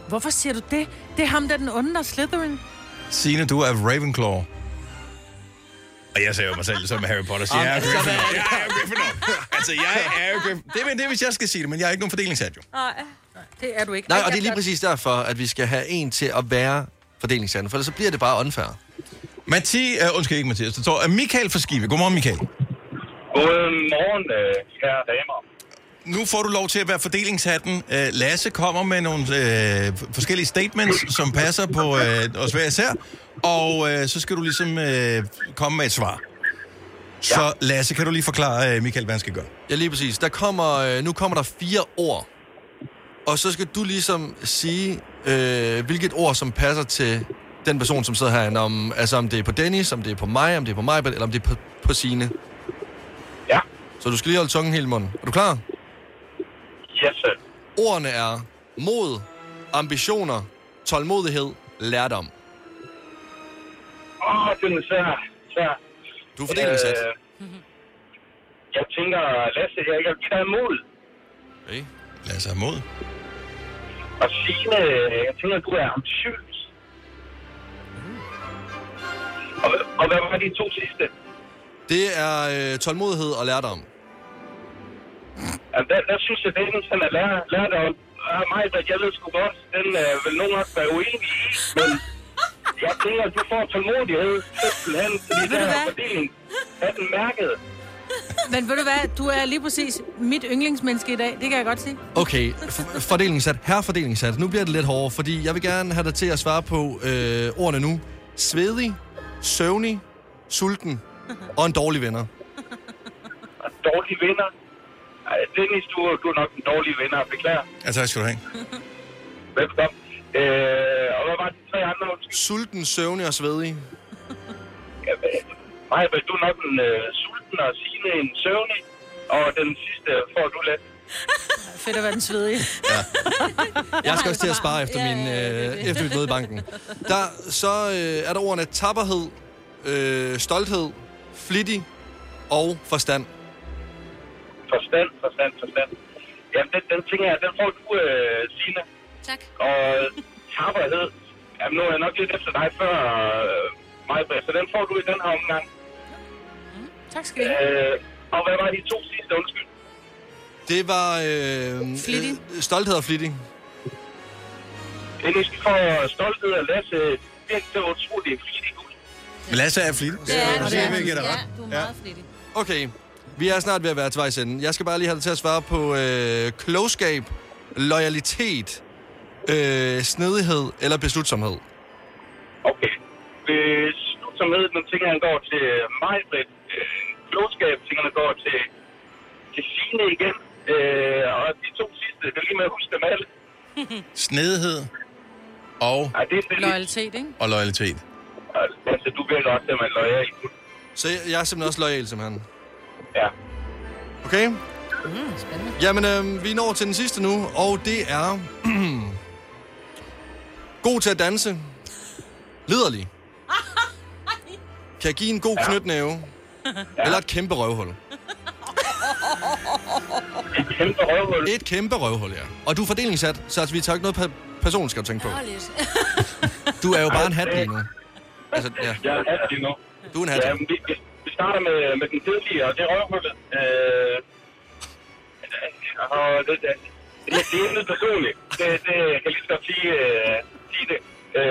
Hvorfor siger du det? Det er ham, der er den onde, der er Slytherin. Signe, du er Ravenclaw. Og jeg ser jo mig selv som Harry Potter. Så jeg er Gryffindor. er det. Jeg er Gryffindor. Altså, jeg er Gryffindor. Det, er- det er, hvis jeg skal sige det, men jeg er ikke nogen fordelingshat, jo. Nej, det er du ikke. Nej, Ej, og det er lige præcis derfor, at vi skal have en til at være fordelingshatten, for ellers så bliver det bare unfair. Mathi, uh, undskyld ikke Mathias, der står, er Michael fra Skive. Godmorgen, Michael. Godmorgen, øh, kære damer. Nu får du lov til at være fordelingshatten. Øh, Lasse kommer med nogle øh, forskellige statements, som passer på øh, os hver især, og øh, så skal du ligesom øh, komme med et svar. Så Lasse, kan du lige forklare, øh, Michael, hvad han skal gøre? Ja, lige præcis. Der kommer, øh, nu kommer der fire ord. Og så skal du ligesom sige, øh, hvilket ord, som passer til den person, som sidder herinde. Om, altså om det er på Dennis, om det er på mig, om det er på mig, eller om det er på, på Signe. Ja. Så du skal lige holde tungen helt i munden. Er du klar? Yes, sir. Ordene er mod, ambitioner, tålmodighed, lærdom. Åh, den er svær. svær. Du er fordelingssat. Øh, jeg tænker, Lasse, jeg kan give dig mod. Okay. Lasse er mod. Og Signe, jeg tænker, du er ambitiøs. Og, og hvad var de to sidste? Det er øh, tålmodighed og lærdom. Ja, der, der synes jeg, den han er lærer, lært om. Og mig, der jeg ved sgu godt, den øh, vil nogen nok være uenig i. Men jeg tænker, at du får tålmodighed. Simpelthen, fordi der er fordeling. Er den mærket? Men ved du hvad, du er lige præcis mit yndlingsmenneske i dag, det kan jeg godt sige. Okay, f- fordelingssat. Her fordelingssat. Nu bliver det lidt hårdere, fordi jeg vil gerne have dig til at svare på øh, ordene nu. Svedig, søvnig, sulten og en dårlig venner. Dårlige venner. Dennis, du, du er nok en dårlig venner. Beklager. Ja, tak skal du have. Velkommen. Øh, og hvad var de tre andre? Undskyld. Sulten, søvnig og svedig. Maja, du er nok en øh, sulten og Signe en søvnig. Og den sidste får du let. Fedt at være den svedige. Jeg skal også til at spare efter, min, øh, efter mit møde i banken. Der, så øh, er der ordene tapperhed, øh, stolthed, flittig og forstand. Forstand, forstand, forstand. Jamen, den, den tænker jeg, den får du, øh, Signe. Tak. Og tapperhed. Jamen, nu er jeg nok lidt efter dig før øh, mig, så den får du i den her omgang. Tak skal du have. Øh, og hvad var de to sidste, undskyld? Det var øh, Flittig. øh, stolthed og flittig. Dennis, vi får stolthed og Lasse. Det er utroligt. Men Lasse er flittig. Ja, det det er er vi giver dig Ja, ret. du er meget flittig. Okay, vi er snart ved at være til vejs ende. Jeg skal bare lige have dig til at svare på øh, klogskab, loyalitet, øh, snedighed eller beslutsomhed. Okay. Beslutsomhed, den tænker han går til mig, Britt. Øh, klogskab, tænker han går til, til Signe igen. Øh, og de to sidste, det er lige med at huske dem alle. Snedighed og, Ej, det er det Loyalitet, ikke? og loyalitet. Altså, du ved godt, at man er lojal. Så jeg, jeg er simpelthen også lojal, simpelthen. Ja. Okay? Mm, spændende. Jamen, øh, vi når til den sidste nu, og det er... god til at danse. Liderlig. Kan give en god knytnæve. Eller et kæmpe røvhul. Et kæmpe røvhul? Et kæmpe røvhul, ja. Og du er fordelingssat, så altså, vi tager ikke noget per- person, skal du tænke på. Du er jo bare en hat lige nu. Altså, ja. Jeg er hat lige nu. Du er en hat. Ja, starter med, med den tidlige, og det er røvhullet. Øh, og det, det, det, det er noget personligt. Det, det kan jeg lige så godt sige, øh, sige det. Øh,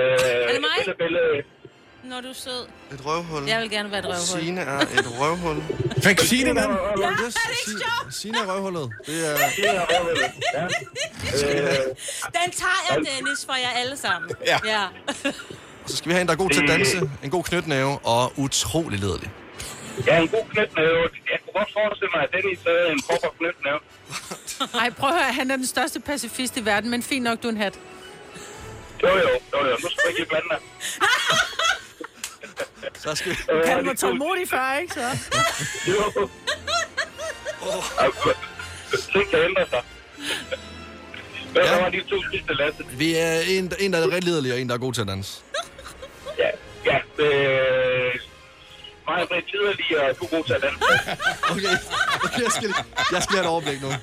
Er det mig? Isabelle, Når du er sød. Et røvhul. Jeg vil gerne være et røvhul. Signe er et røvhul. Fik Signe den? Ja, er det ikke sjovt? Signe er røvhullet. Det er... Signe er røvhullet, ja. Øh, Den tager jeg, Dennis, for jer alle sammen. Ja. ja. Så skal vi have en, der er god til at danse, en god knytnæve og utrolig lederlig. Ja, en god knytnæve. Jeg kunne godt forestille mig, at Dennis havde en proper knytnæve. Ej, prøv at høre, han er den største pacifist i verden, men fint nok, du er en hat. Jo, jo, jo, jo. Nu skal jeg ikke blande dig. Så skal vi... Du kan mig tålmodig før, ikke så? Jo. Altså, ting kan ændre sig. Hvad Ja. var de to sidste, Lasse? Vi er en, en der er rigtig liderlig, og en, der er god til at danse. Ja, ja. Øh, og Britt Tiderlig, og du er god til at. Okay, okay jeg, skal, jeg skal have et overblik nu.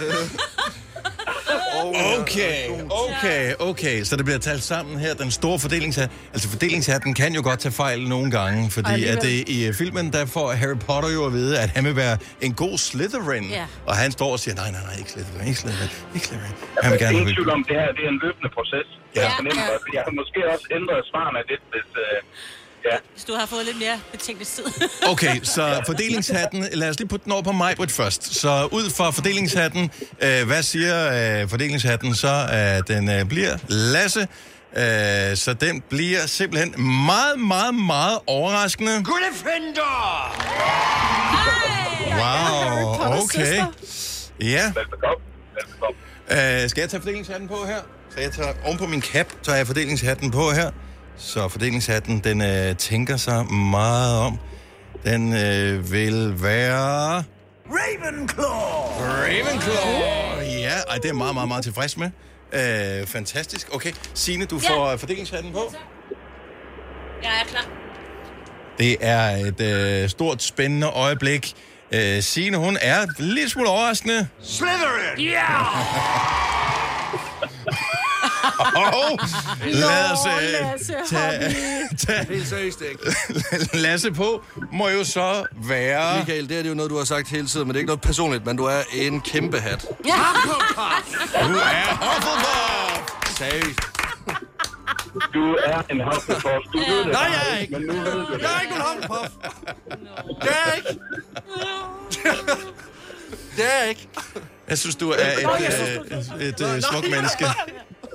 Øh. Okay, okay, okay. Så det bliver talt sammen her. Den store fordelingshat. Altså fordelingshatten kan jo godt tage fejl nogle gange, fordi at det, i uh, filmen, der får Harry Potter jo at vide, at han vil være en god Slytherin. Ja. Og han står og siger, nej, nej, nej, ikke Slytherin, ikke Slytherin, ikke Slytherin. Han vil gerne Ingen have tvivl om, det her det er en løbende proces. Ja. Jeg, fornemmer, at jeg har måske også ændret svarene lidt, hvis, øh, Ja. Hvis du har fået lidt mere betænkningstid. Okay, så fordelingshatten, lad os lige putte den over på mig først. Så ud fra fordelingshatten, øh, hvad siger øh, fordelingshatten så, at den øh, bliver Lasse? Øh, så den bliver simpelthen meget, meget, meget overraskende. Gryffindor! Wow, okay. Ja. Velbekomme. Øh, skal jeg tage fordelingshatten på her? Så jeg tager oven på min cap, tager jeg fordelingshatten på her. Så fordelingshatten, den øh, tænker sig meget om. Den øh, vil være... Ravenclaw! Ravenclaw! Ja, ej, det er meget, meget, meget tilfreds med. Øh, fantastisk. Okay, Signe, du får ja. fordelingshatten på. Jeg er klar. Det er et øh, stort, spændende øjeblik. Øh, Signe, hun er lille smule overraskende. Slytherin! Ja! Og lad os øh, Lasse, tage, tage Helt seriøst ikke. Lasse på, må jo så være... Michael, det er det jo noget, du har sagt hele tiden, men det er ikke noget personligt, men du er en kæmpe hat. Ja! Du er Hufflepuff! Seriøst. Du er en Hufflepuff. Du ved det Nej, jeg er ikke. Men nu ved du det. Jeg er ikke en Hufflepuff. Det er jeg ikke. Det er jeg ikke. Jeg synes, du er et, øh, et, et øh, smukt menneske.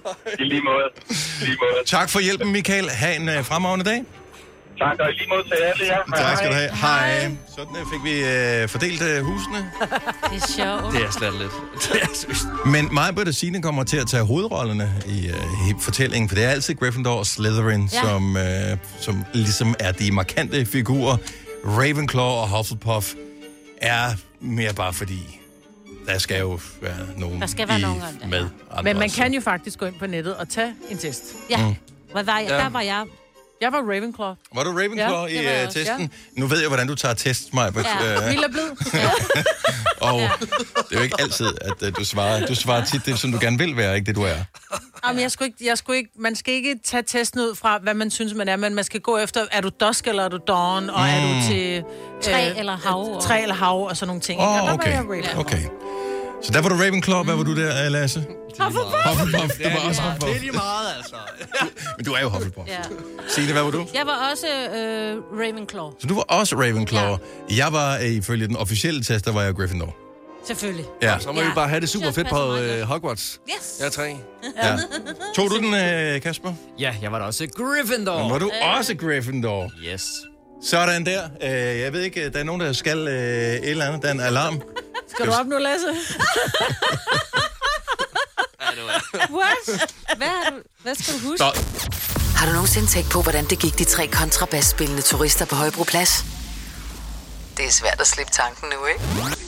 I lige måde. I lige måde. Tak for hjælpen, Michael. Ha' en øh, fremragende dag. Tak, og i lige måde til alle jer. Tak skal du have. Hej. Sådan øh, fik vi øh, fordelt øh, husene. Det er sjovt. Det er slet lidt. Det er seriøst. Men mig, og Signe kommer til at tage hovedrollerne i, øh, i fortællingen, for det er altid Gryffindor og Slytherin, Ja. ja. som, øh, som ligesom er de markante figurer. Ravenclaw og Hufflepuff er mere bare fordi, der skal jo være nogen Der skal være i, nogen om det, med. ja. andre Men man også. kan jo faktisk gå ind på nettet og tage en test. Ja. Mm. Hvad var jeg? Ja. Der var jeg. Jeg var Ravenclaw. Var du Ravenclaw Ja, ja, i uh, også, testen? Nu ved jeg, hvordan du tager test, Maja. Ja. Mild og blid. og det er jo ikke altid, at uh, du svarer. Du svarer tit det, som du gerne vil være, ikke det, du er. Jamen, jeg skulle ikke, jeg skulle ikke, man skal ikke tage testen ud fra, hvad man synes, man er, men man skal gå efter, er du dusk eller er du dawn, og mm. er du til... Træ eller hav, og- Træ eller hav og sådan nogle ting. ikke? Og Åh, der oh, var okay. jeg Ravenclaw. okay. Så der var du Ravenclaw. Hvad var du der, øh, Lasse? Hufflepuff. Hufflepuff. Det var også meget, Hufflepuff. det er lige meget, altså. Men du er jo Hufflepuff. Ja. Signe, hvad var du? Jeg var også øh, Ravenclaw. Så du var også Ravenclaw. Jeg var, øh, ifølge den officielle test, der var jeg Gryffindor. Selvfølgelig. Ja. Så må vi bare have det super fedt på øh, Hogwarts. Yes. Jeg er tre. ja. Tog du den, øh, Kasper? Ja, jeg var da også Gryffindor. Men var du også Gryffindor? Yes. Sådan der. Øh, jeg ved ikke, der er nogen, der skal øh, et eller andet. Der er en alarm. Skal du op nu, Lasse? What? Hvad, har du, hvad skal du huske? Nå. Har du nogensinde tænkt på, hvordan det gik de tre kontrabasspillende turister på Højbroplads? Det er svært at slippe tanken nu, ikke?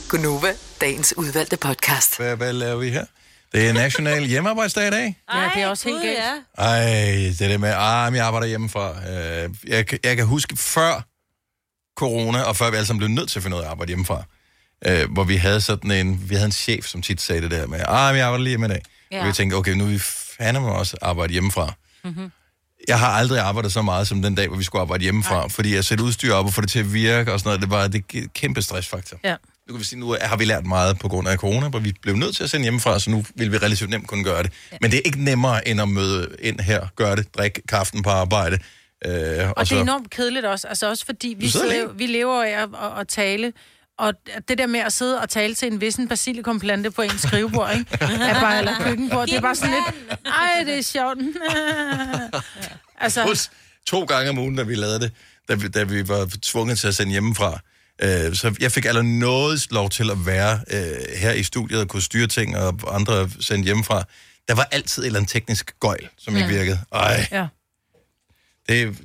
Gunova, dagens udvalgte podcast. Hvad, hvad laver vi her? Det er national hjemmearbejdsdag i dag. Ja, det er også helt galt. ja. Ej, det der med, ah, jeg arbejder hjemmefra. Øh, jeg, kan- jeg kan huske før corona, og før vi alle sammen blev nødt til at finde ud af at arbejde hjemmefra, øh, hvor vi havde sådan en, vi havde en chef, som tit sagde det der med, ah, jeg arbejder lige hjemme i dag. Ja. Og vi tænkte, okay, nu er vi fandme også arbejde hjemmefra. Mm-hmm. Jeg har aldrig arbejdet så meget som den dag, hvor vi skulle arbejde hjemmefra, Ej. fordi jeg sætter udstyr op og får det til at virke og sådan noget. Det var det kæmpe stressfaktor. Ja. Nu kan vi sige, nu har vi lært meget på grund af corona, hvor vi blev nødt til at sende hjemmefra, så nu vil vi relativt nemt kunne gøre det. Ja. Men det er ikke nemmere end at møde ind her, gøre det, drikke kaffen på arbejde. Øh, og, Og, så, det er enormt kedeligt også, altså også fordi vi, sidder alene. vi lever af at, at, at tale, og det der med at sidde og tale til en vissen basilikumplante på en skrivebord, ikke? Er bare, eller køkkenbord, det er bare sådan lidt, ej, det er sjovt. altså, Plus, to gange om ugen, da vi lavede det, da vi, da vi var tvunget til at sende hjemmefra. Øh, så jeg fik aller noget lov til at være øh, her i studiet og kunne styre ting, og andre sendt hjemmefra. Der var altid et eller andet teknisk gøjl, som ikke Ja. virkede. Ej, ja. det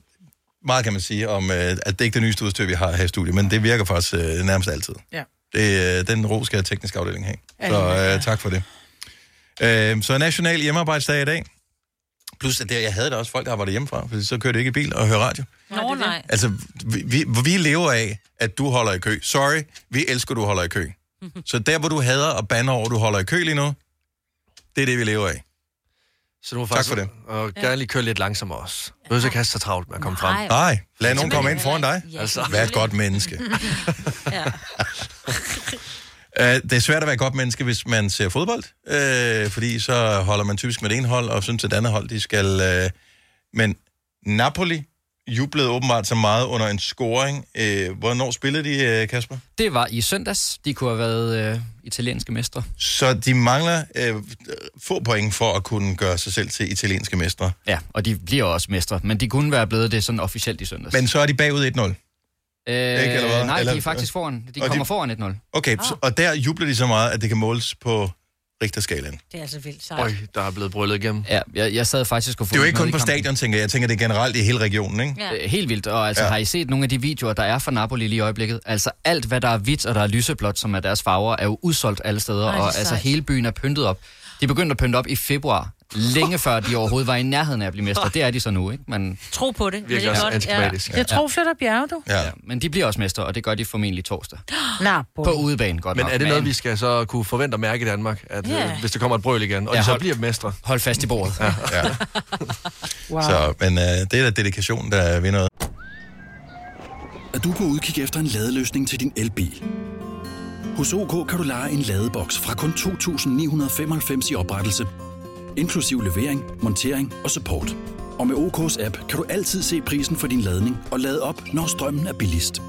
meget kan man sige om, øh, at det ikke er det nyeste udstyr, vi har her i studiet, men det virker faktisk øh, nærmest altid. Ja. Det, øh, den ro skal teknisk afdeling have. Ja, Så ja, øh, tak for det. Øh, så national hjemmearbejdsdag i dag. Plus, at det, jeg havde da også folk, der arbejdede hjemmefra, for så kørte jeg ikke i bil og hørte radio. Nå, nej. Altså, vi, vi, vi lever af, at du holder i kø. Sorry, vi elsker, at du holder i kø. Så der, hvor du hader og banner over, at du holder i kø lige nu, det er det, vi lever af. Så du må Tak faktisk for det. Og gerne lige køre lidt langsommere også. Du behøver ikke have så travlt med at komme frem. Nej. Nej, lad nogen komme ind foran dig. Ja, Altså. Vær et godt menneske. ja. Uh, det er svært at være et godt menneske, hvis man ser fodbold, uh, fordi så holder man typisk med det ene hold, og synes, at det andet hold, de skal... Uh, men Napoli jublede åbenbart så meget under en scoring. Øh, hvornår spillede de, øh, Kasper? Det var i søndags. De kunne have været øh, italienske mestre. Så de mangler øh, få point for at kunne gøre sig selv til italienske mestre. Ja, og de bliver også mestre, men de kunne være blevet det sådan officielt i søndags. Men så er de bagud 1-0. Øh, Ikke, eller hvad? nej, Eller- de er faktisk foran. De kommer de- foran 1-0. Okay, så, og der jubler de så meget, at det kan måles på Richterskalaen. Det er altså vildt sejt. Øj, der er blevet bryllet igennem. Ja, jeg, jeg sad faktisk og Det er jo ikke kun på stadion, tænker jeg. Jeg tænker, det er generelt i hele regionen, ikke? Ja. Øh, Helt vildt, og altså Ja. har I set nogle af de videoer, der er fra Napoli lige i øjeblikket? Altså alt, hvad der er hvidt og der er lyseblåt, som er deres farver, er jo udsolgt alle steder, Ej, og altså sejt. hele byen er pyntet op. De begyndte at pynte op i februar, længe før de overhovedet var i nærheden af at blive mestre. Det er de så nu, ikke? Men Tro på det. Virkelig er også godt. antiklimatisk. Jeg tror, flytter bjerge, du. Ja. ja. Men de bliver også mestre, og det gør de formentlig torsdag. Nå, På udebane, godt Men nok. er det noget, vi skal så kunne forvente at mærke i Danmark? At, Ja. øh, hvis der kommer et brøl igen, og Ja, de så hold- bliver mestre? Hold fast i bordet. Ja. ja. Wow. Så, men øh, det er da dedikation, der vinder noget. at du er på udkig efter en ladeløsning til din elbil. Hos OK kan du lege en ladeboks fra kun 2.995 i oprettelse, inklusiv levering, montering og support. Og med OK's app kan du altid se prisen for din ladning og lade op, når strømmen er billigst.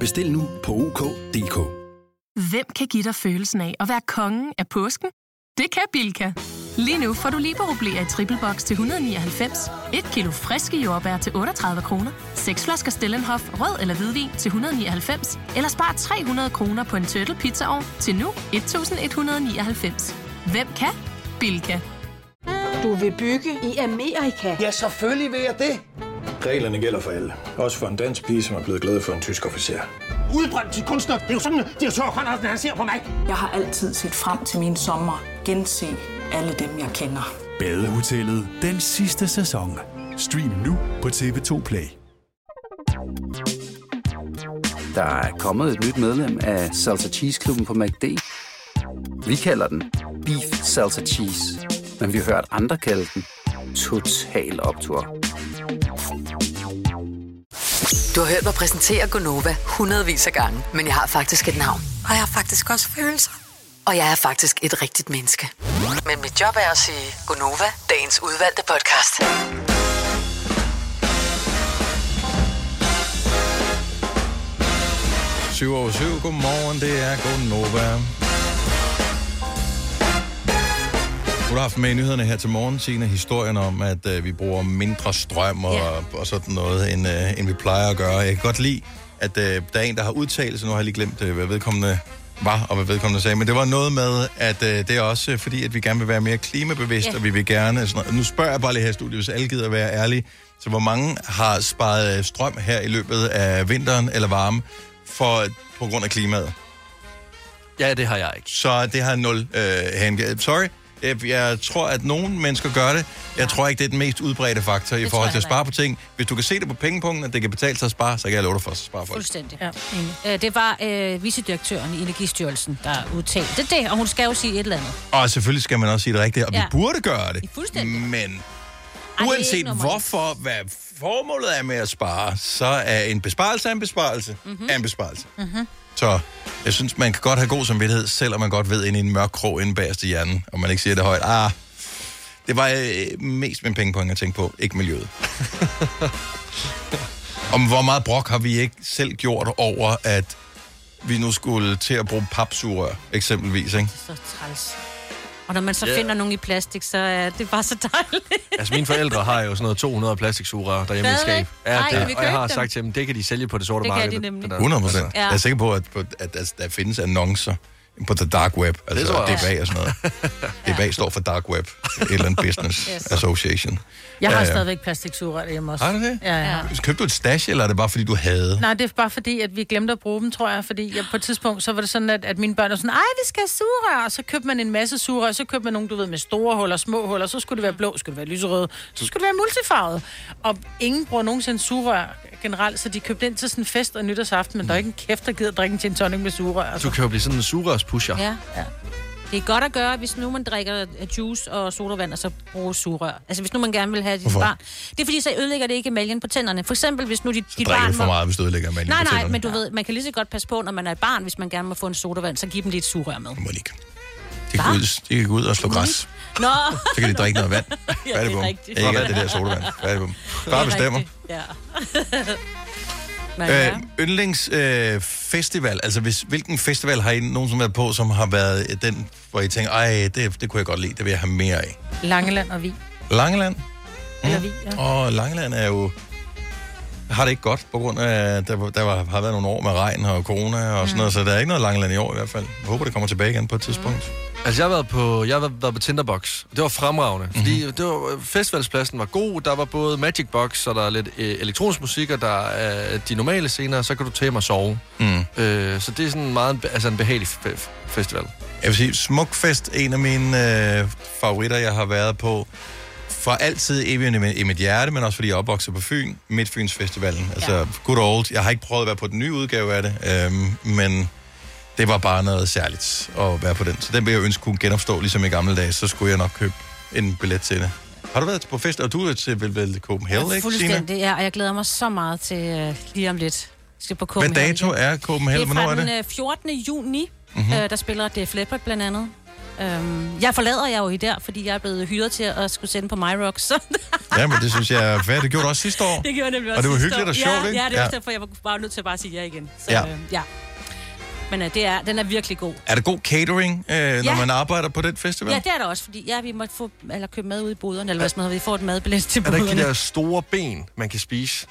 Bestil nu på OK.dk. Hvem kan give dig følelsen af at være kongen af påsken? Det kan Bilka! Lige nu får du liberobleer i triple box til 199, et kilo friske jordbær til 38 kroner, seks flasker Stellenhof rød eller hvidvin til 199, eller spar 300 kroner på en turtle pizzaovn til nu 1199. Hvem kan? Bilka. Du vil bygge i Amerika? Ja, selvfølgelig vil jeg det. Reglerne gælder for alle. Også for en dansk pige, som er blevet glad for en tysk officer. Udbrændt til kunstner. Det er jo sådan, at direktør Conradsen, han ser på mig. Jeg har altid set frem til min sommer. Gense alle dem, jeg kender. Badehotellet den sidste sæson. Stream nu på TV2 Play. Der er kommet et nyt medlem af Salsa Cheese Klubben på MACD. Vi kalder den Beef Salsa Cheese, men vi har hørt andre kalde den Total Optor. Du har hørt mig præsentere Gonova hundredvis af gange, men jeg har faktisk et navn. Og jeg har faktisk også følelser. Og jeg er faktisk et rigtigt menneske. Men mit job er at sige Gonova, dagens udvalgte podcast. Syv over syv. Godmorgen, det er Gonova. Du har haft med i nyhederne her til morgen, Signe, historien om, at øh, vi bruger mindre strøm og, yeah. og sådan noget, end, øh, end vi plejer at gøre. Jeg kan godt lide, at øh, der er en, der har udtalt sig. Nu har jeg lige glemt, øh, hvad vedkommende var og hvad vedkommende sagde. Men det var noget med, at øh, det er også øh, fordi, at vi gerne vil være mere klimabevidst, Ja. og vi vil gerne... Sådan noget. Nu spørger jeg bare lige her i studiet, hvis alle gider at være ærlige. Så hvor mange har sparet øh, strøm her i løbet af vinteren eller varme for, på grund af klimaet? Ja, det har jeg ikke. Så det har nul øh, hengivet. Sorry. Jeg, jeg tror, at nogle mennesker gør det. Jeg tror ikke, det er den mest udbredte faktor i forhold til at spare på ting. Hvis du kan se det på pengepunkten, at det kan betale sig at spare, så kan jeg love dig for at spare folk. Fuldstændig. Ja, øh, det var øh, vicedirektøren i Energistyrelsen, der udtalte det, og hun skal jo sige et eller andet. Og selvfølgelig skal man også sige det rigtigt, og ja. Vi burde gøre det. Fuldstændig. Men Ej, uanset normalt. hvorfor, hvad formålet er med at spare, så er en besparelse af en besparelse Mhm. mm-hmm. af en besparelse. Mm-hmm. Så jeg synes, man kan godt have god samvittighed, selvom man godt ved inde i en mørk krog inde bagerst i hjernen, og man ikke siger det højt. Ah, det var øh, mest min pengepoint, jeg tænkte på, ikke miljøet. Om hvor meget brok har vi ikke selv gjort over, at vi nu skulle til at bruge papsugerør, eksempelvis, ikke? Så træls. Og når man så Ja. finder nogen i plastik, så er det bare så dejligt. Altså, mine forældre har jo sådan noget 200 plastiksugerør derhjemme i skab. Ja, Ej, det, og jeg har dem. sagt til dem, det kan de sælge på det sorte Det kan marked. de nemlig. Det der. 100 procent. Ja. Jeg er sikker på, at, på, at, at der findes annoncer på the dark web. Altså tror jeg DBA og sådan noget. DBA står for dark web. Et eller andet business Yes. association. Jeg har Ja, ja. stadigvæk plastiksugerør hjemme også. Har du det? Ja, ja. Købte du et stash, eller er det bare, fordi du havde? Nej, det er bare fordi, at vi glemte at bruge dem, tror jeg. Fordi jeg, på et tidspunkt, så var det sådan, at, at mine børn var sådan, ej, vi skal have sugerør. Og så købte man en masse sugerør. Så købte man nogle, du ved, med store huller, små huller. Så skulle det være blå, skulle det være lyserøde. Så skulle det være multifarvet. Og ingen bruger nogensinde sugerør generelt, så de købte ind til sådan en fest og nytårsaften. Men der er ikke en kæft, der gider drikke en gin tonic med sugerør. Altså. Du kan jo blive sådan en sugerørspusher. Ja. ja. Det er godt at gøre, hvis nu man drikker juice og sodavand, og så bruger sugerør. Altså, hvis nu man gerne vil have dit Hvorfor? barn. Det er fordi, så ødelægger det ikke emaljen på tænderne. For eksempel, hvis nu dit, Så dit drikker barn... du for meget, hvis du ødelægger maljen Nej, på nej, tænderne. men du ved, man kan lige så godt passe på, når man er et barn, hvis man gerne må få en sodavand, så giv dem lidt sugerør med. Monique. De gik, ud, de gik ud og slå græs. Nå. Så kan de drikke noget vand. Ja, det er rigtigt. Ikke alt det der sodavand. Færdig bum. Bare bestemmer. Ja. Men, ja. Øh, yndlingsfestival, øh, altså hvis, hvilken festival har I nogensinde været på, som har været den, hvor I tænker, ej, det, det kunne jeg godt lide, det vil jeg have mere af. Langeland og Vi. Langeland? Eller Vi, ja. Og Langeland er jo har det ikke godt, på grund af, der, der var, har været nogle år med regn og corona og sådan Mm. noget, så der er ikke noget Langeland i år i hvert fald. Jeg håber, det kommer tilbage igen på et tidspunkt. Altså, jeg har været på, jeg har været- på Tinderbox. Det var fremragende, Mhm. fordi det var, festivalspladsen var god. Der var både Magic Box, og der er lidt øh, elektronisk musik, og der er de normale scener, og så kan du tage og sove. Mm. Øh, så det er sådan meget, altså en behagelig fe- festival. Jeg vil sige, Smukfest, en af mine øh, favoritter, jeg har været på, for altid evigt i mit, hjerte, men også fordi jeg er opvokset på Fyn, Midtfyns Festivalen. Altså, ja. good old. Jeg har ikke prøvet at være på den nye udgave af det, øhm, men det var bare noget særligt at være på den. Så den vil jeg ønske kunne genopstå, ligesom i gamle dage, så skulle jeg nok købe en billet til det. Har du været på fest, og du er til vel, vel Copenhagen, ikke? Fuldstændig, ja, og jeg glæder mig så meget til uh, lige om lidt. Jeg skal på Hvad Copenhagen. dato er Copenhagen? Det er Hvornår fra er den det? øh, 14. juni, Mhm. mm-hmm. uh, der spiller Def Leppard blandt andet. Um, jeg forlader jeg jo i der, fordi jeg er blevet hyret til at skulle sende på MyRock, så Ja, men det synes jeg er fair. Det gjorde du også sidste år. det gjorde jeg nemlig også Og det var hyggeligt og år. sjovt, ja, ikke? Ja, det er også derfor, jeg var bare nødt til at bare sige ja igen. Så, Ja. ja. Øh, ja. Men uh, det er, den er virkelig god. Er det god catering, øh, når Ja. man arbejder på den festival? Ja, det er der også, fordi ja, vi måtte få, eller købe mad ud i boderne, eller hvad sådan noget, vi får et madbillet til Er der boderne. ikke de der store ben, man kan spise?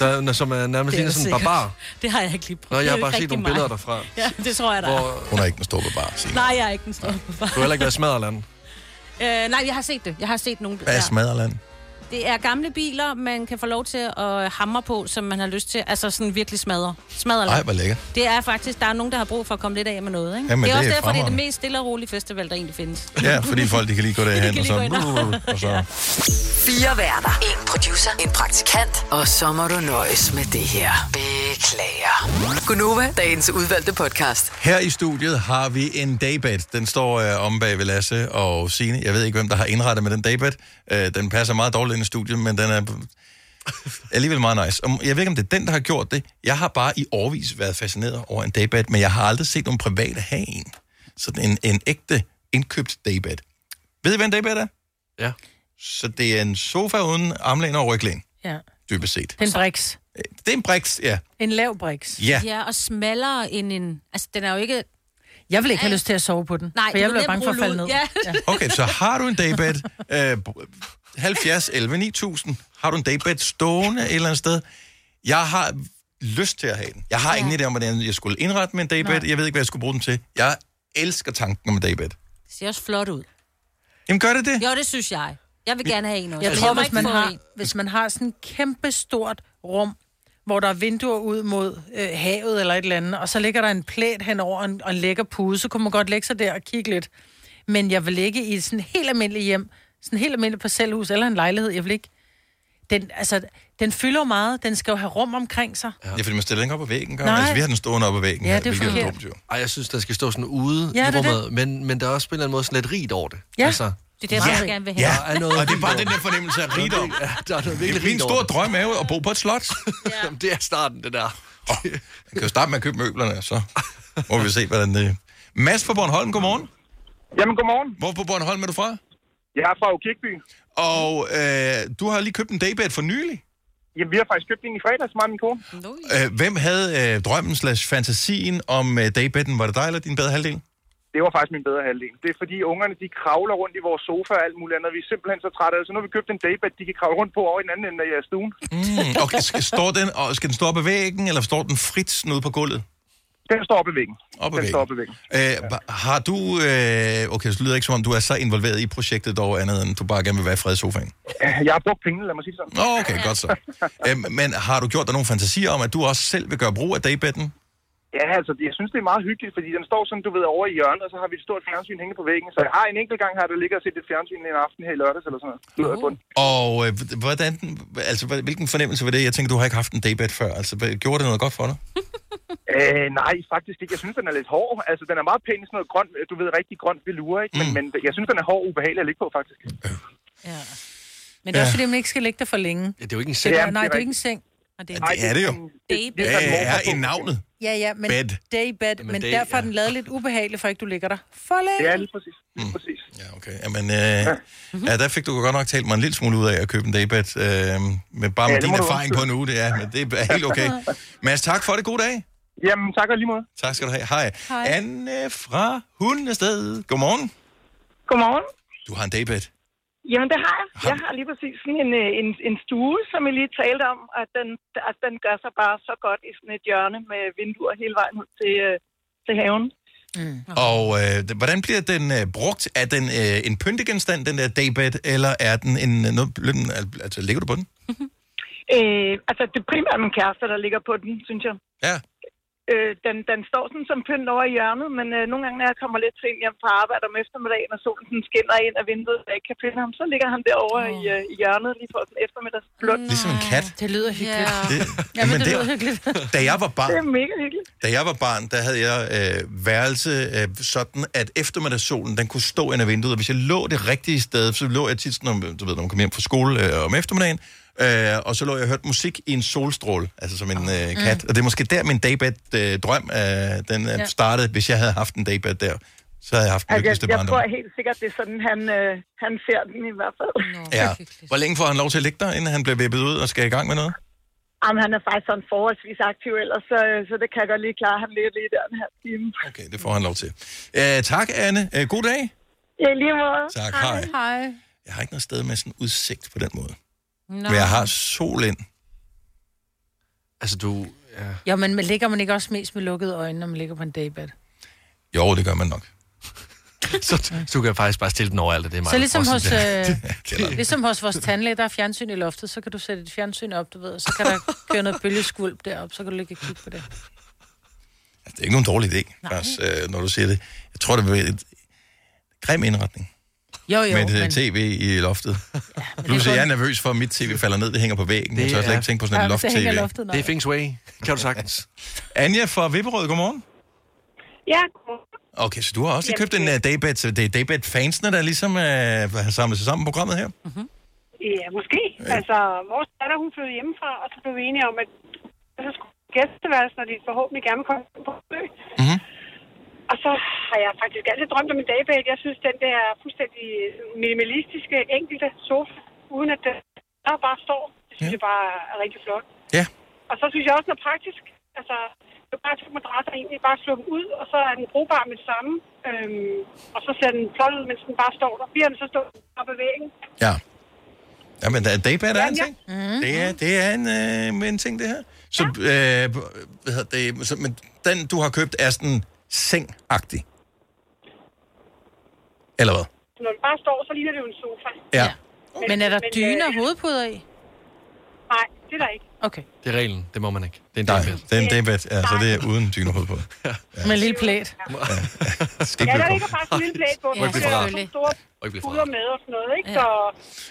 Der, som er nærmest Det er sådan en barbar. Det har jeg ikke lige prøvet. Nå, jeg er har bare set nogle billeder derfra. Ja, det tror jeg, der er. Hvor, Hun er ikke den store barbar, Signe. Nej, jeg er ikke den store. du har heller ikke været smadret Øh, nej, jeg har set det. Jeg har set nogle... Hvad er Smaderland? Det er gamle biler, man kan få lov til at hamre på, som man har lyst til. Altså sådan virkelig smadre. Smadre Ej, hvor lækkert. Det er faktisk, der er nogen, der har brug for at komme lidt af med noget, ikke? Jamen, det er det også er derfor, det er det fremragende. mest stille og rolige festival, der egentlig findes. Ja, fordi folk de kan lige gå derhen, og lige så... og- og så Fire værter. En producer. En praktikant. Og så må du nøjes med det her. Beklager. Gunova, dagens udvalgte podcast. Her i studiet har vi en daybed. Den står øh, om bag ved Lasse og Signe. Jeg ved ikke, hvem der har indrettet med den daybed. Øh, den passer meget dårligt ind i studiet, men den er alligevel meget nice. Og jeg ved ikke, om det er den, der har gjort det. Jeg har bare i årvis været fascineret over en daybed, men jeg har aldrig set nogen private have en. Sådan en, en ægte indkøbt daybed. Ved I, hvad en daybed er? Ja. Så det er en sofa uden armlæn og ryglæn, Ja. dybest set. Det er en briks. Det er en briks, ja. En lav briks. Ja. Ja, og smallere end en... Altså, den er jo ikke... Jeg vil ikke have lyst til at sove på den, Nej, for jeg være bange for at falde ned. Ja. Okay, så har du en daybed, øh, 70, 11, 9000, har du en daybed stående et eller andet sted? Jeg har lyst til at have den. Jeg har ja. ingen idé om, hvordan jeg skulle indrette med en daybed. Nej. Jeg ved ikke, hvad jeg skulle bruge den til. Jeg elsker tanken om en daybed. Det ser også flot ud. Jamen, gør det det? Jo, det synes jeg. Jeg vil gerne have en også. Jeg Men tror, hvis ikke man, har, en. hvis man har sådan et kæmpe stort rum, hvor der er vinduer ud mod øh, havet eller et eller andet, og så ligger der en plæt henover og en, og en lækker pude, så kunne man godt lægge sig der og kigge lidt. Men jeg vil ikke i sådan et helt almindeligt hjem, sådan et helt almindeligt parcelhus eller en lejlighed, jeg vil ikke... Den, altså, den fylder meget. Den skal jo have rum omkring sig. Ja. Det er, fordi man stiller den ikke op på væggen. Gør? Altså, vi har den stående op på væggen. Ja, det er hvilket forkert. dumt, jo. Ej, jeg synes, der skal stå sådan ude Ja, i det rummet, men, men der er også på en eller anden måde sådan lidt rigt over det. Ja. Altså, Det er derfor, jeg gerne vil have. Ja, Der er noget og det er bare den der fornemmelse af rigdom. Ja, der er noget Det virkelig min store drøm er jo at bo på et slot. Jamen, det er starten, det der. Man kan jo starte med at købe møblerne, så må vi se, hvordan det... Mads fra Bornholm, godmorgen. Jamen, godmorgen. Hvor på Bornholm er du fra? Jeg er fra Kirkby. Og øh, du har lige købt en daybed for nylig. Jamen, vi har faktisk købt en i fredags, mig og min kone. Øh, hvem havde øh, drømmen slash fantasien om øh, daybedden? Var det dig eller din bedre halvdel? Det var faktisk min bedre halvdel. Det er fordi ungerne, de kravler rundt i vores sofa og alt muligt andet. Vi er simpelthen så trætte af det. Så nu har vi købt en daybed, de kan kravle rundt på over i den anden ende af jeres stuen. Mm, okay, skal, står den, og skal den stå op ad væggen, eller står den frit ude på gulvet? Den står ved væggen. Op den væggen. står ved væggen. Øh, ja. Har du... Øh, okay, så det lyder ikke som om, du er så involveret i projektet dog andet, end du bare gerne vil være i fred i sofaen. Jeg har brugt pengene, lad mig sige det sådan. Nå, okay, godt så. øh, men har du gjort dig nogle fantasier om, at du også selv vil gøre brug af daybedden? Ja, altså, jeg synes, det er meget hyggeligt, fordi den står sådan, du ved, over i hjørnet, og så har vi et stort fjernsyn hængende på væggen. Så jeg har en enkelt gang her, der ligger og set et fjernsyn en aften her i lørdags eller sådan noget. Og øh, hvordan, altså, hvilken fornemmelse var det? Jeg tænker, du har ikke haft en daybed før. Altså, gjorde det noget godt for dig? Øh, nej, faktisk ikke. Jeg synes, den er lidt hård. Altså, den er meget pæn i sådan noget grønt, du ved, rigtig grønt velure, ikke? Men, mm. men jeg synes, den er hård og ubehagelig at ligge på, faktisk. Men det er også Ja. fordi, man ikke skal lægge det for længe. Ja, det er jo ikke en seng. Ja, nej, det er det er ikke en seng. Og Ja, det er det jo. Daybed. Det er i navnet. Ja, ja, men Bed. daybed, men, men day- derfor er ja. den lavet lidt ubehagelig, for ikke du ligger der for længe. Ja, lige præcis. Lige Mm. præcis. Ja, okay. Jamen, øh, ja, der fik du godt nok talt mig en lille smule ud af at købe en daybed. Øh, med bare Ja, med det din erfaring på en uge, det er, men det er helt okay. Mads, tak for det. God dag. Jamen, tak og lige måde. Tak skal du have. Hej. Hej. Anne fra Hundested. Godmorgen. Godmorgen. Du har en daybed. Jamen, det har jeg. Jeg har lige præcis sådan en, øh, en, en stue, som jeg lige talte om, at den, at den gør sig bare så godt i sådan et hjørne med vinduer hele vejen ud til, øh, til haven. Mm. Og øh, hvordan bliver den øh, brugt? Er den øh, en pyntegenstand, den der daybed, eller er den en... øh, Noget, altså, ligger du på den? Øh, altså, det er primært min kæreste, der ligger på den, synes jeg. Ja. Øh, den, den står sådan som pynt over i hjørnet, men øh, nogle gange, når jeg kommer lidt sent hjem fra arbejde om eftermiddagen, og solen sådan skinner ind af vinduet, og jeg ikke kan finde ham, så ligger han derovre oh. i, øh, i hjørnet lige for sådan eftermiddagsblund. Ligesom en kat. Det lyder hyggeligt. Det, Ja, men det det- lyder hyggeligt. Da jeg var barn, Det er mega hyggeligt. Da jeg var barn, der havde jeg øh, værelse øh, sådan, at eftermiddagssolen, den kunne stå ind af vinduet, og hvis jeg lå det rigtige sted, så lå jeg tit, når, du ved, når man kom hjem fra skole øh, om eftermiddagen, øh, og så lå jeg og hørte musik i en solstråle, altså som en øh, kat. Mm. Og det er måske der, min daybed-drøm, øh, den øh, Ja. startede. Hvis jeg havde haft en daybed der, så havde jeg haft den Altså, lykkeligste jeg, jeg tror helt sikkert, det er sådan, han, øh, han ser den i hvert fald. Ja. Hvor længe får han lov til at ligge der, inden han bliver vippet ud og skal i gang med noget? Jamen, han er faktisk sådan forholdsvis aktiv ellers, så, så det kan jeg godt lige klare. Han ligger lige der en halv time. Okay, det får han lov til. Øh, tak, Anne. Øh, god dag. Ja, lige måde. Tak, hej. Hej. Jeg har ikke noget sted med sådan udsigt på den måde. Nå. Men jeg har sol ind. Altså, du... Ja. Ja, men man ligger man ikke også mest med lukkede øjne, når man ligger på en daybed? Jo, det gør man nok. så, så du kan faktisk bare stille den over alt, det er meget Så ligesom hos, øh, ligesom hos vores tandlæge, der er fjernsyn i loftet, så kan du sætte et fjernsyn op, du ved, og så kan der køre noget bølgeskvulp derop, så kan du ligge og kigge på det. Det er ikke nogen dårlig idé, faktisk, øh, når du siger det. Jeg tror, det vil være et grim indretning Jo, jo, med et men... tv i loftet. Ja, Plus, kun- jeg er nervøs for, at mit tv falder ned. Det hænger på væggen. Det jeg tør slet ikke tænke på sådan et Ja, loft-tv. loftet, nej. Det er feng shui. Kan du sagtens. Anja fra Vipperød, godmorgen. Ja, Okay, så du har også lige købt en uh, daybed. Så det er daybed-fansene, der ligesom uh, har samlet sig sammen på programmet her? Ja, måske. Altså, vores datter, hun flyttede hjemmefra, og så blev vi enige om, at så skulle gæsteværelsen, når de forhåbentlig gerne kommer på besøg. Mm-hmm. Og så har jeg faktisk altid drømt om en dagbed. Jeg synes, den der fuldstændig minimalistiske, enkelte sofa, uden at den der bare står, det synes ja. jeg bare er rigtig flot. Ja. Og så synes jeg også noget praktisk. Altså, det er bare to madrasser egentlig, bare slå dem ud, og så er den brugbar med det samme. Øhm, og så ser den flot ud, mens den bare står der. Bliver den så stå op ad væggen. Ja. Ja, men der- daybed er en Ja, ting. Det er, det er en, øh, en ting, det her. Så, øh, hvad hedder det, så, men den, du har købt, er sådan seng-agtig. Eller hvad? Så når den bare står, så ligner det jo en sofa. Ja. Men er der Men, dyne og øh, hovedpuder i? Nej, det er der ikke. Okay. Det er reglen. Det må man ikke. Det er en Nej, daybed. det er en daybed. Ja, så det er uden dynehoved på. Med en lille plæt. Skal Ja, ikke der ligger faktisk en lille plæt på. Der for er store puder med og sådan noget, ikke? Så,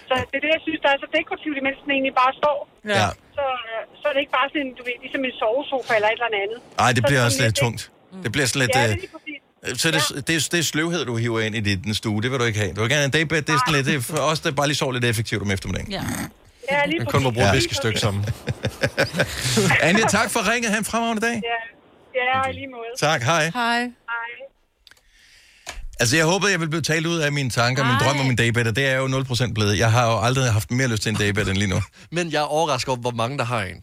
så det er det, jeg synes, der er så dekorativt, imens den egentlig bare står. Ja. Så, øh, så er det ikke bare sådan, du ved, ligesom en sovesofa eller et eller andet. Nej, det Så bliver er også lidt tungt. Det bliver sådan lidt... Ja, øh, det er lige. Så det, det, er, det er sløvhed, du hiver ind i din stue. Det vil du ikke have. Du vil gerne have en daybed. Det er sådan lidt... Det er for os, der bare lige sover lidt effektivt om eftermiddagen. Ja. Ja, lige Man kun må bruge Ja. et viskestykke sammen. Anja, tak for ringet. Ha' en fremragende dag. Ja, ja lige måde. Tak, hej. Hej. Hej. Altså, jeg håbede, jeg ville blive talt ud af mine tanker, min drøm om min daybed, og det er jo 0% blevet. Jeg har jo aldrig haft mere lyst til en daybed end lige nu. Men jeg er overrasket over, hvor mange der har en.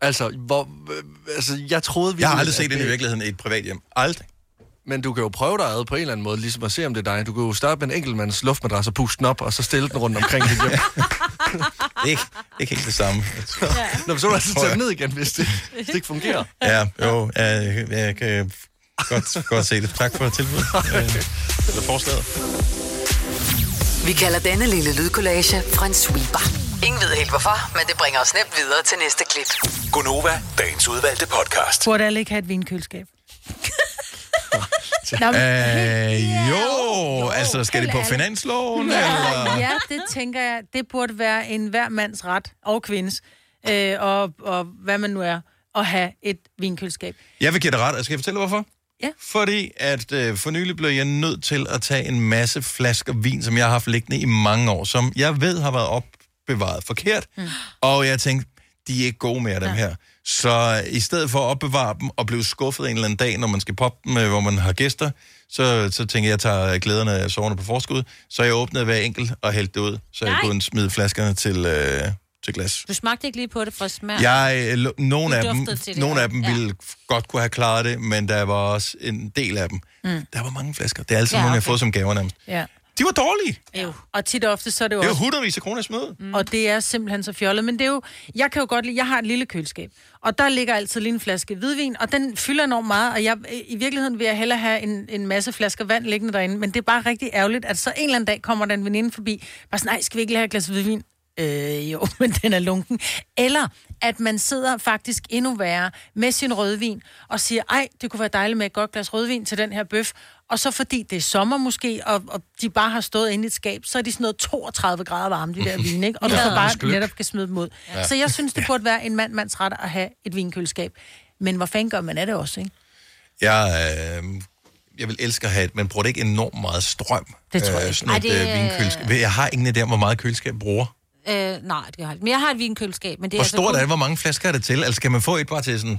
Altså, hvor, øh, altså jeg troede... Jeg har aldrig set den i det- virkeligheden i et privat hjem. Aldrig. Men du kan jo prøve dig ad på en eller anden måde, ligesom at se, om det er dig. Du kan jo starte med en enkeltmands luftmadras og puste den op, og så stille den rundt omkring dit hjem. ikke, ikke helt det samme. Nå, men så er du altså tage den ned igen, hvis det, hvis det ikke fungerer. Ja, jo, jeg, jeg kan godt, godt se det. Tak for tilbuddet. Øh, Eller forslaget. Vi kalder denne lille lydkollage en sweeper. Ingen ved helt hvorfor, men det bringer os nemt videre til næste klip. Gunova, dagens udvalgte podcast. Burde alle ikke have et vinkøleskab? Nå, men- Øh, jo, altså skal det på finansloven? Eller? Ja, ja, det tænker jeg. Det burde være en hver mands ret, og kvindes, øh, og, og hvad man nu er, at have et vinkøleskab. Jeg vil give dig ret, og skal jeg fortælle hvorfor? Ja. Fordi at øh, for nylig blev jeg nødt til at tage en masse flasker vin, som jeg har haft liggende i mange år, som jeg ved har været opbevaret forkert. Mm. Og jeg tænkte, de er ikke gode mere, dem her. Så i stedet for at opbevare dem og blive skuffet en eller anden dag, når man skal poppe dem, øh, hvor man har gæster, så, så tænker jeg, at jeg tager glæderne af soverne på forskud. Så jeg åbnede hver enkelt og hældte det ud, så jeg Nej. kunne smide flaskerne til, øh, til glas. Du smagte ikke lige på det for smag. Jeg, øh, nogle af dem, nogle af dem Ja. ville godt kunne have klaret det, men der var også en del af dem. Mm. Der var mange flasker. Det er altid Ja, nogle, jeg har okay. fået som gaver nærmest. Ja. De var dårlige. Jo. Og tit og ofte, så er det jo Det er jo også... hundredvis af kroner smøde. Mm. Og det er simpelthen så fjollet. Men det er jo... Jeg kan jo godt lide... Jeg har et lille køleskab. Og der ligger altid lige en flaske hvidvin. Og den fylder enormt meget. Og jeg, i virkeligheden vil jeg hellere have en, en masse flasker vand liggende derinde. Men det er bare rigtig ærgerligt, at så en eller anden dag kommer der en veninde forbi. Bare sådan, nej, skal vi ikke lige have et glas hvidvin? Øh, jo, men den er lunken. Eller at man sidder faktisk endnu værre med sin rødvin og siger, ej, det kunne være dejligt med et godt glas rødvin til den her bøf. Og så fordi det er sommer måske, og, og de bare har stået inde i et skab, så er de sådan noget 32 grader varme, de der vin, ikke? Og du Ja. så bare Skyld. netop kan smide dem ud. Ja. Så jeg synes, det burde være en mand mands ret at have et vinkøleskab. Men hvor fanden gør man af det også, ikke? Jeg, øh, jeg vil elske at have et, men bruger det ikke enormt meget strøm? Det tror jeg øh, ikke. Sådan et Ej, det, øh, vinkøleskab. Jeg har ingen idé om, hvor meget køleskab bruger. Øh, nej, det har jeg ikke. Men jeg har et vinkøleskab. Men det er Hvor altså stort kun- er det? Hvor mange flasker er det til? Altså, skal man få et bare til sådan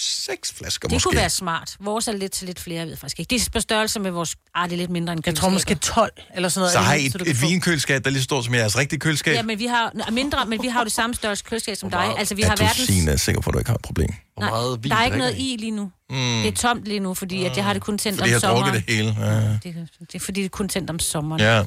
seks flasker Det måske? kunne være smart. Vores er lidt til lidt flere, jeg ved faktisk ikke. Det er på størrelse med vores... Ah, det er lidt mindre end Jeg tror måske 12 eller sådan noget. Så har I Så et, kan et vinkøleskab, der er lige så stort som jeres rigtige køleskab? Ja, men vi har mindre, men vi har jo det samme størrelse køleskab som dig. Altså, vi har er du verdens... Signe, er sikker på, at du ikke har et problem? Nej, der er ikke noget i lige nu. Mm. Det er tomt lige nu, fordi at jeg har det kun tændt Fordi om jeg har drukket sommeren. det hele. Ja. Det, det er fordi, det er kun tændt om sommeren. Ja.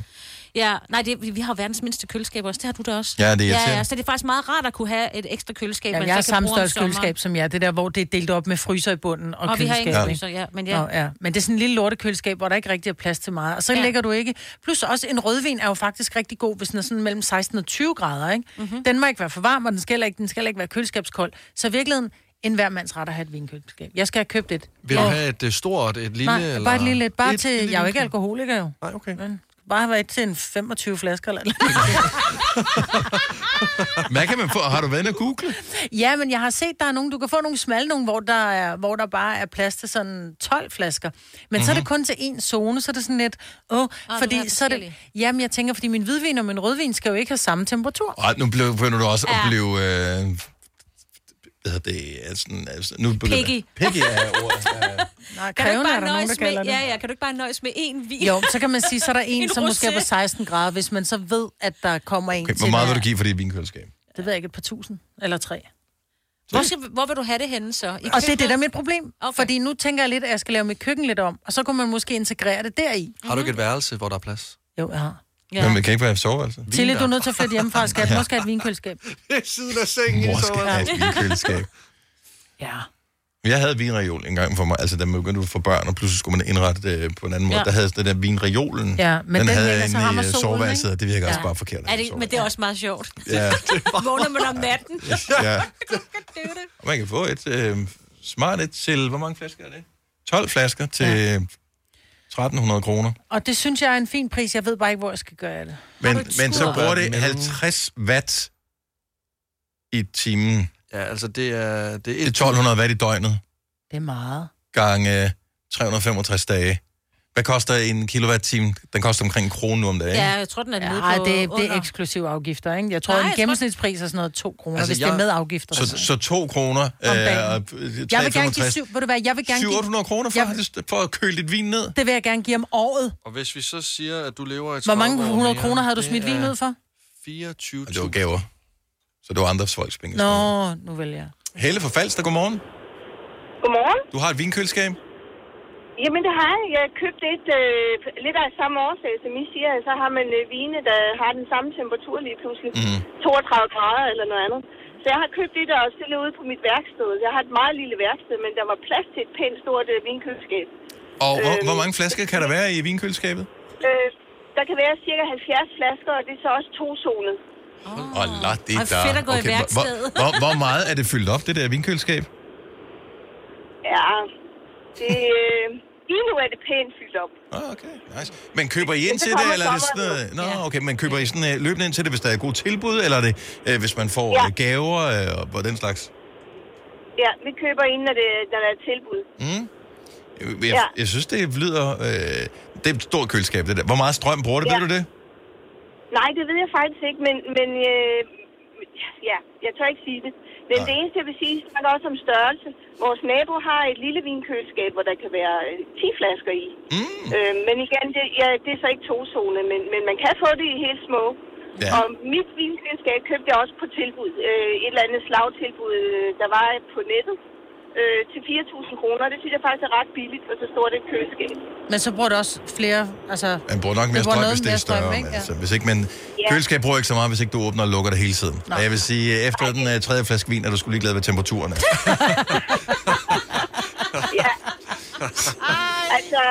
Ja, nej, det, vi- har verdens mindste køleskab også. Det har du da også. Ja, det er ja, ja, så det er faktisk meget rart at kunne have et ekstra køleskab. Man jeg har samme størrelse køleskab som jer. Det der, hvor det er delt op med fryser i bunden og, Og vi har køleskab. ingen fryser, ja, men ja. Nå, ja. Men det er sådan en lille lortekøleskab, hvor der ikke rigtig er plads til meget. Og så Ja. ja. lægger du ikke... Plus også en rødvin er jo faktisk rigtig god, hvis den er sådan mellem 16 og 20 grader, ikke? Mhm. Mm-hmm. Den må ikke være for varm, og den skal heller ikke, den skal heller ikke være køleskabskold. Så i virkeligheden, en hver mands ret at have et vinkøleskab. Jeg skal have købt et. Vil du have et øh, stort, et lille? Nej, eller? bare et lille. Bare Et til... lille Jeg er jo ikke alkoholiker jo. Nej, okay. Men bare have et til en 25 flasker eller Hvad kan man få? Har du været inde og google? Ja, men jeg har set, der er nogen, du kan få nogle smalle nogle, hvor der, er, hvor der bare er plads til sådan 12 flasker. Men mm-hmm. så er det kun til én zone, så er det sådan lidt, åh, du har fordi så er det, jamen jeg tænker, fordi min hvidvin og min rødvin skal jo ikke have samme temperatur. Ej, nu blev- begynder du også Ja. at blive... Øh, hvad hedder det? Altså, altså, nu begynder, Picky. Picky er ordet. Ja. Nej, Kan du ikke bare nogen, nøjes med, ja, ja, kan du ikke bare nøjes med én vin? Jo, så kan man sige, så er der en, En som måske er på rosé. 16 grader, hvis man så ved, at der kommer en Okay, til hvor meget vil du give for det vinkøleskab? Det ved jeg ikke, et par tusind eller tre. Hvor, skal, hvor vil du have det henne så? I Og det er det, der er mit problem. Okay. Fordi nu tænker jeg lidt, at jeg skal lave mit køkken lidt om, og så kunne man måske integrere det deri. Har du ikke et værelse, hvor der er plads? Jo, jeg har. Ja. Men det kan ikke være i soveværelset. Tilly, du er nødt til at flytte hjemmefra, skat. Ja. Have et vinkøleskab. Det er siden af sengen Mor skal have et vinkøleskab. Ja. Jeg havde vinreol en gang for mig, altså da man begyndte at få børn, og pludselig skulle man indrette det på en anden måde. Ja. Der havde det der vinreolen. Ja, men den havde hænger jeg så inde ham og i øh, solen, soveværelset, ikke? og det virker Ja. også bare forkert. Er det, men det er også meget sjovt. Ja. Vågner man om natten? ja. Og man kan få et øh, smart et til, hvor mange flasker er det? 12 flasker til ja. 1300 kroner. Og det synes jeg er en fin pris. Jeg ved bare ikke, hvor jeg skal gøre det. Men, men så bruger det 50 watt i timen. Ja, altså det er... Det Det er 1200 watt i døgnet Det er meget. gange 365 dage. Hvad koster en kilowatt-time? Den koster omkring en krone nu om dagen. Ja, jeg tror, den er nede Ja, på det, det er eksklusiv afgifter, ikke? Jeg tror, Nej, en tror- gennemsnitspris er sådan noget 2 kroner, Altså, hvis jeg- det er med afgifter. Så, så 2 kroner. Øh, jeg vil gerne give syv, ved du hvad, jeg vil gerne give... 700 kroner for, Jeg- for at køle dit vin ned. Det vil jeg gerne give om året. Og hvis vi så siger, at du lever et Hvor mange 30 år 100 mere, kroner havde du smidt vin ud for? 24 Og det var gaver. Så det var andres folks penge. Nå, nu vil jeg. Helle fra Falster, godmorgen. Godmorgen. Du har et vinkøleskab. Jamen, det har jeg. Jeg købte et øh, lidt af samme årsag, som I siger. Så har man øh, vine, der har den samme temperatur lige pludselig. Mm. 32 grader eller noget andet. Så jeg har købt et og stillet ude på mit værksted. Jeg har et meget lille værksted, men der var plads til et pænt stort øh, vinkøleskab. Og hvor, Øhm. hvor mange flasker kan der være i vinkøleskabet? Øh, der kan være cirka 70 flasker, og det er så også to zonet. Og lad det der. fedt at gå i hvor, værksted. hvor, hvor, hvor meget er det fyldt op, det der vinkøleskab? Ja, det... Øh, lige nu er det pænt fyldt op. Ah, okay. Nice. Men køber I ind til det, eller er det sådan noget... Nå, okay, men køber I sådan uh, løbende ind til det, hvis der er gode tilbud, eller er det, uh, hvis man får Ja. ja. gaver uh, og den slags? Ja, vi køber ind, når, det, når der er tilbud. Mm. Jeg, jeg, Ja. jeg synes, det lyder... Øh, det er et stort køleskab, det der. Hvor meget strøm bruger det, Ja. ved du det? Nej, det ved jeg faktisk ikke, men, men øh, ja, jeg tør ikke sige det. Men det eneste, jeg vil sige, er også om størrelse. Vores nabo har et lille vinkøleskab, hvor der kan være øh, 10 flasker i. Mm. Øh, men igen, det, ja, det er så ikke to zone, men, men man kan få det i helt små. Ja. Og mit vinkøleskab købte jeg også på tilbud. Øh, et eller andet slagtilbud, øh, der var på nettet øh, til 4.000 kroner. Det synes jeg faktisk er ret billigt for så stort et køleskab. Men så bruger du også flere, altså... Man bruger nok det mere strøm, hvis det er mere strøm, større. ikke? Altså, hvis ikke, men Ja. køleskab bruger ikke så meget, hvis ikke du åbner og lukker det hele tiden. Nej. Og jeg vil sige, efter den uh, tredje flaske vin, er du skulle ligeglad ved temperaturerne. Ja. altså,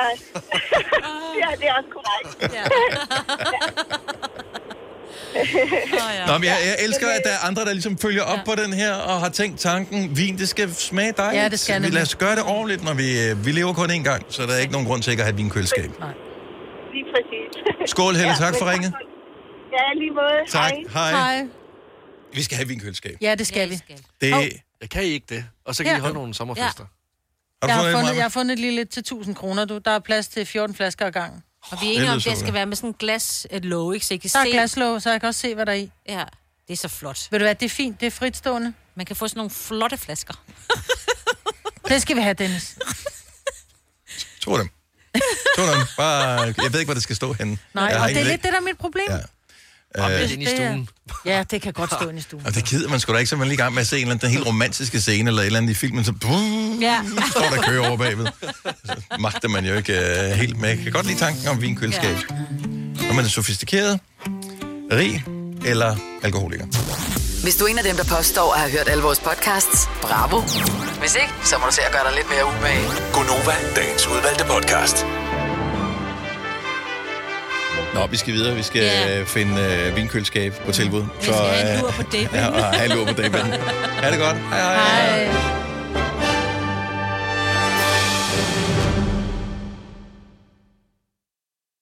ja, det er også korrekt. Ja. Nå, men jeg, jeg elsker, at der er andre, der ligesom følger op på den her, og har tænkt tanken, vin, det skal smage dejligt. Ja, det skal vi lad os gøre det ordentligt, når vi, øh, vi lever kun én gang, så der er ikke nogen grund til ikke at have et vinkøleskab. Lige præcis. Skål, Helle. Tak men for ringet. Ja, lige måde. Tak. Hej. Hej. Vi skal have vinkøleskab. Ja, det skal vi. Det. Jeg kan I ikke det? Og så kan Ja. I holde nogle sommerfester. Har du Jeg har, fundet jeg har fundet et lille til 1000 kroner, du. Der er plads til 14 flasker ad gangen. Og vi er enige om, at det skal være med sådan en glas, et låg, ikke? Så I kan Der er se... glaslåg, så jeg kan også se, hvad der er i. Ja, det er så flot. Ved du hvad, det er fint. Det er fritstående. Man kan få sådan nogle flotte flasker. Det skal vi have, Dennis. Tro dem. Tro dem. Bare, jeg ved ikke, hvor det skal stå henne. Nej, jeg og det er lidt det, der er mit problem. Ja. Øh, det inde i stuen. Ja, det kan godt stå inde i stuen. Og det gider man sgu da ikke, så man lige i gang med at se en eller anden den helt romantiske scene, eller et eller andet i filmen, så Ja. står der kø over bagved. Så magter man jo ikke uh, helt med. Jeg kan godt lide tanken om vinkøleskab. Ja. Når man er sofistikeret, rig eller alkoholiker. Hvis du er en af dem, der påstår at have hørt alle vores podcasts, bravo. Hvis ikke, så må du se at gøre dig lidt mere umage. Gonova, dagens udvalgte podcast. Nå, vi skal videre. Vi skal yeah. finde uh, vinkøleskab på tilbud. Vi skal have en lur på med ja, og have en lur på den. Ha' det godt. Hej hej. Hej.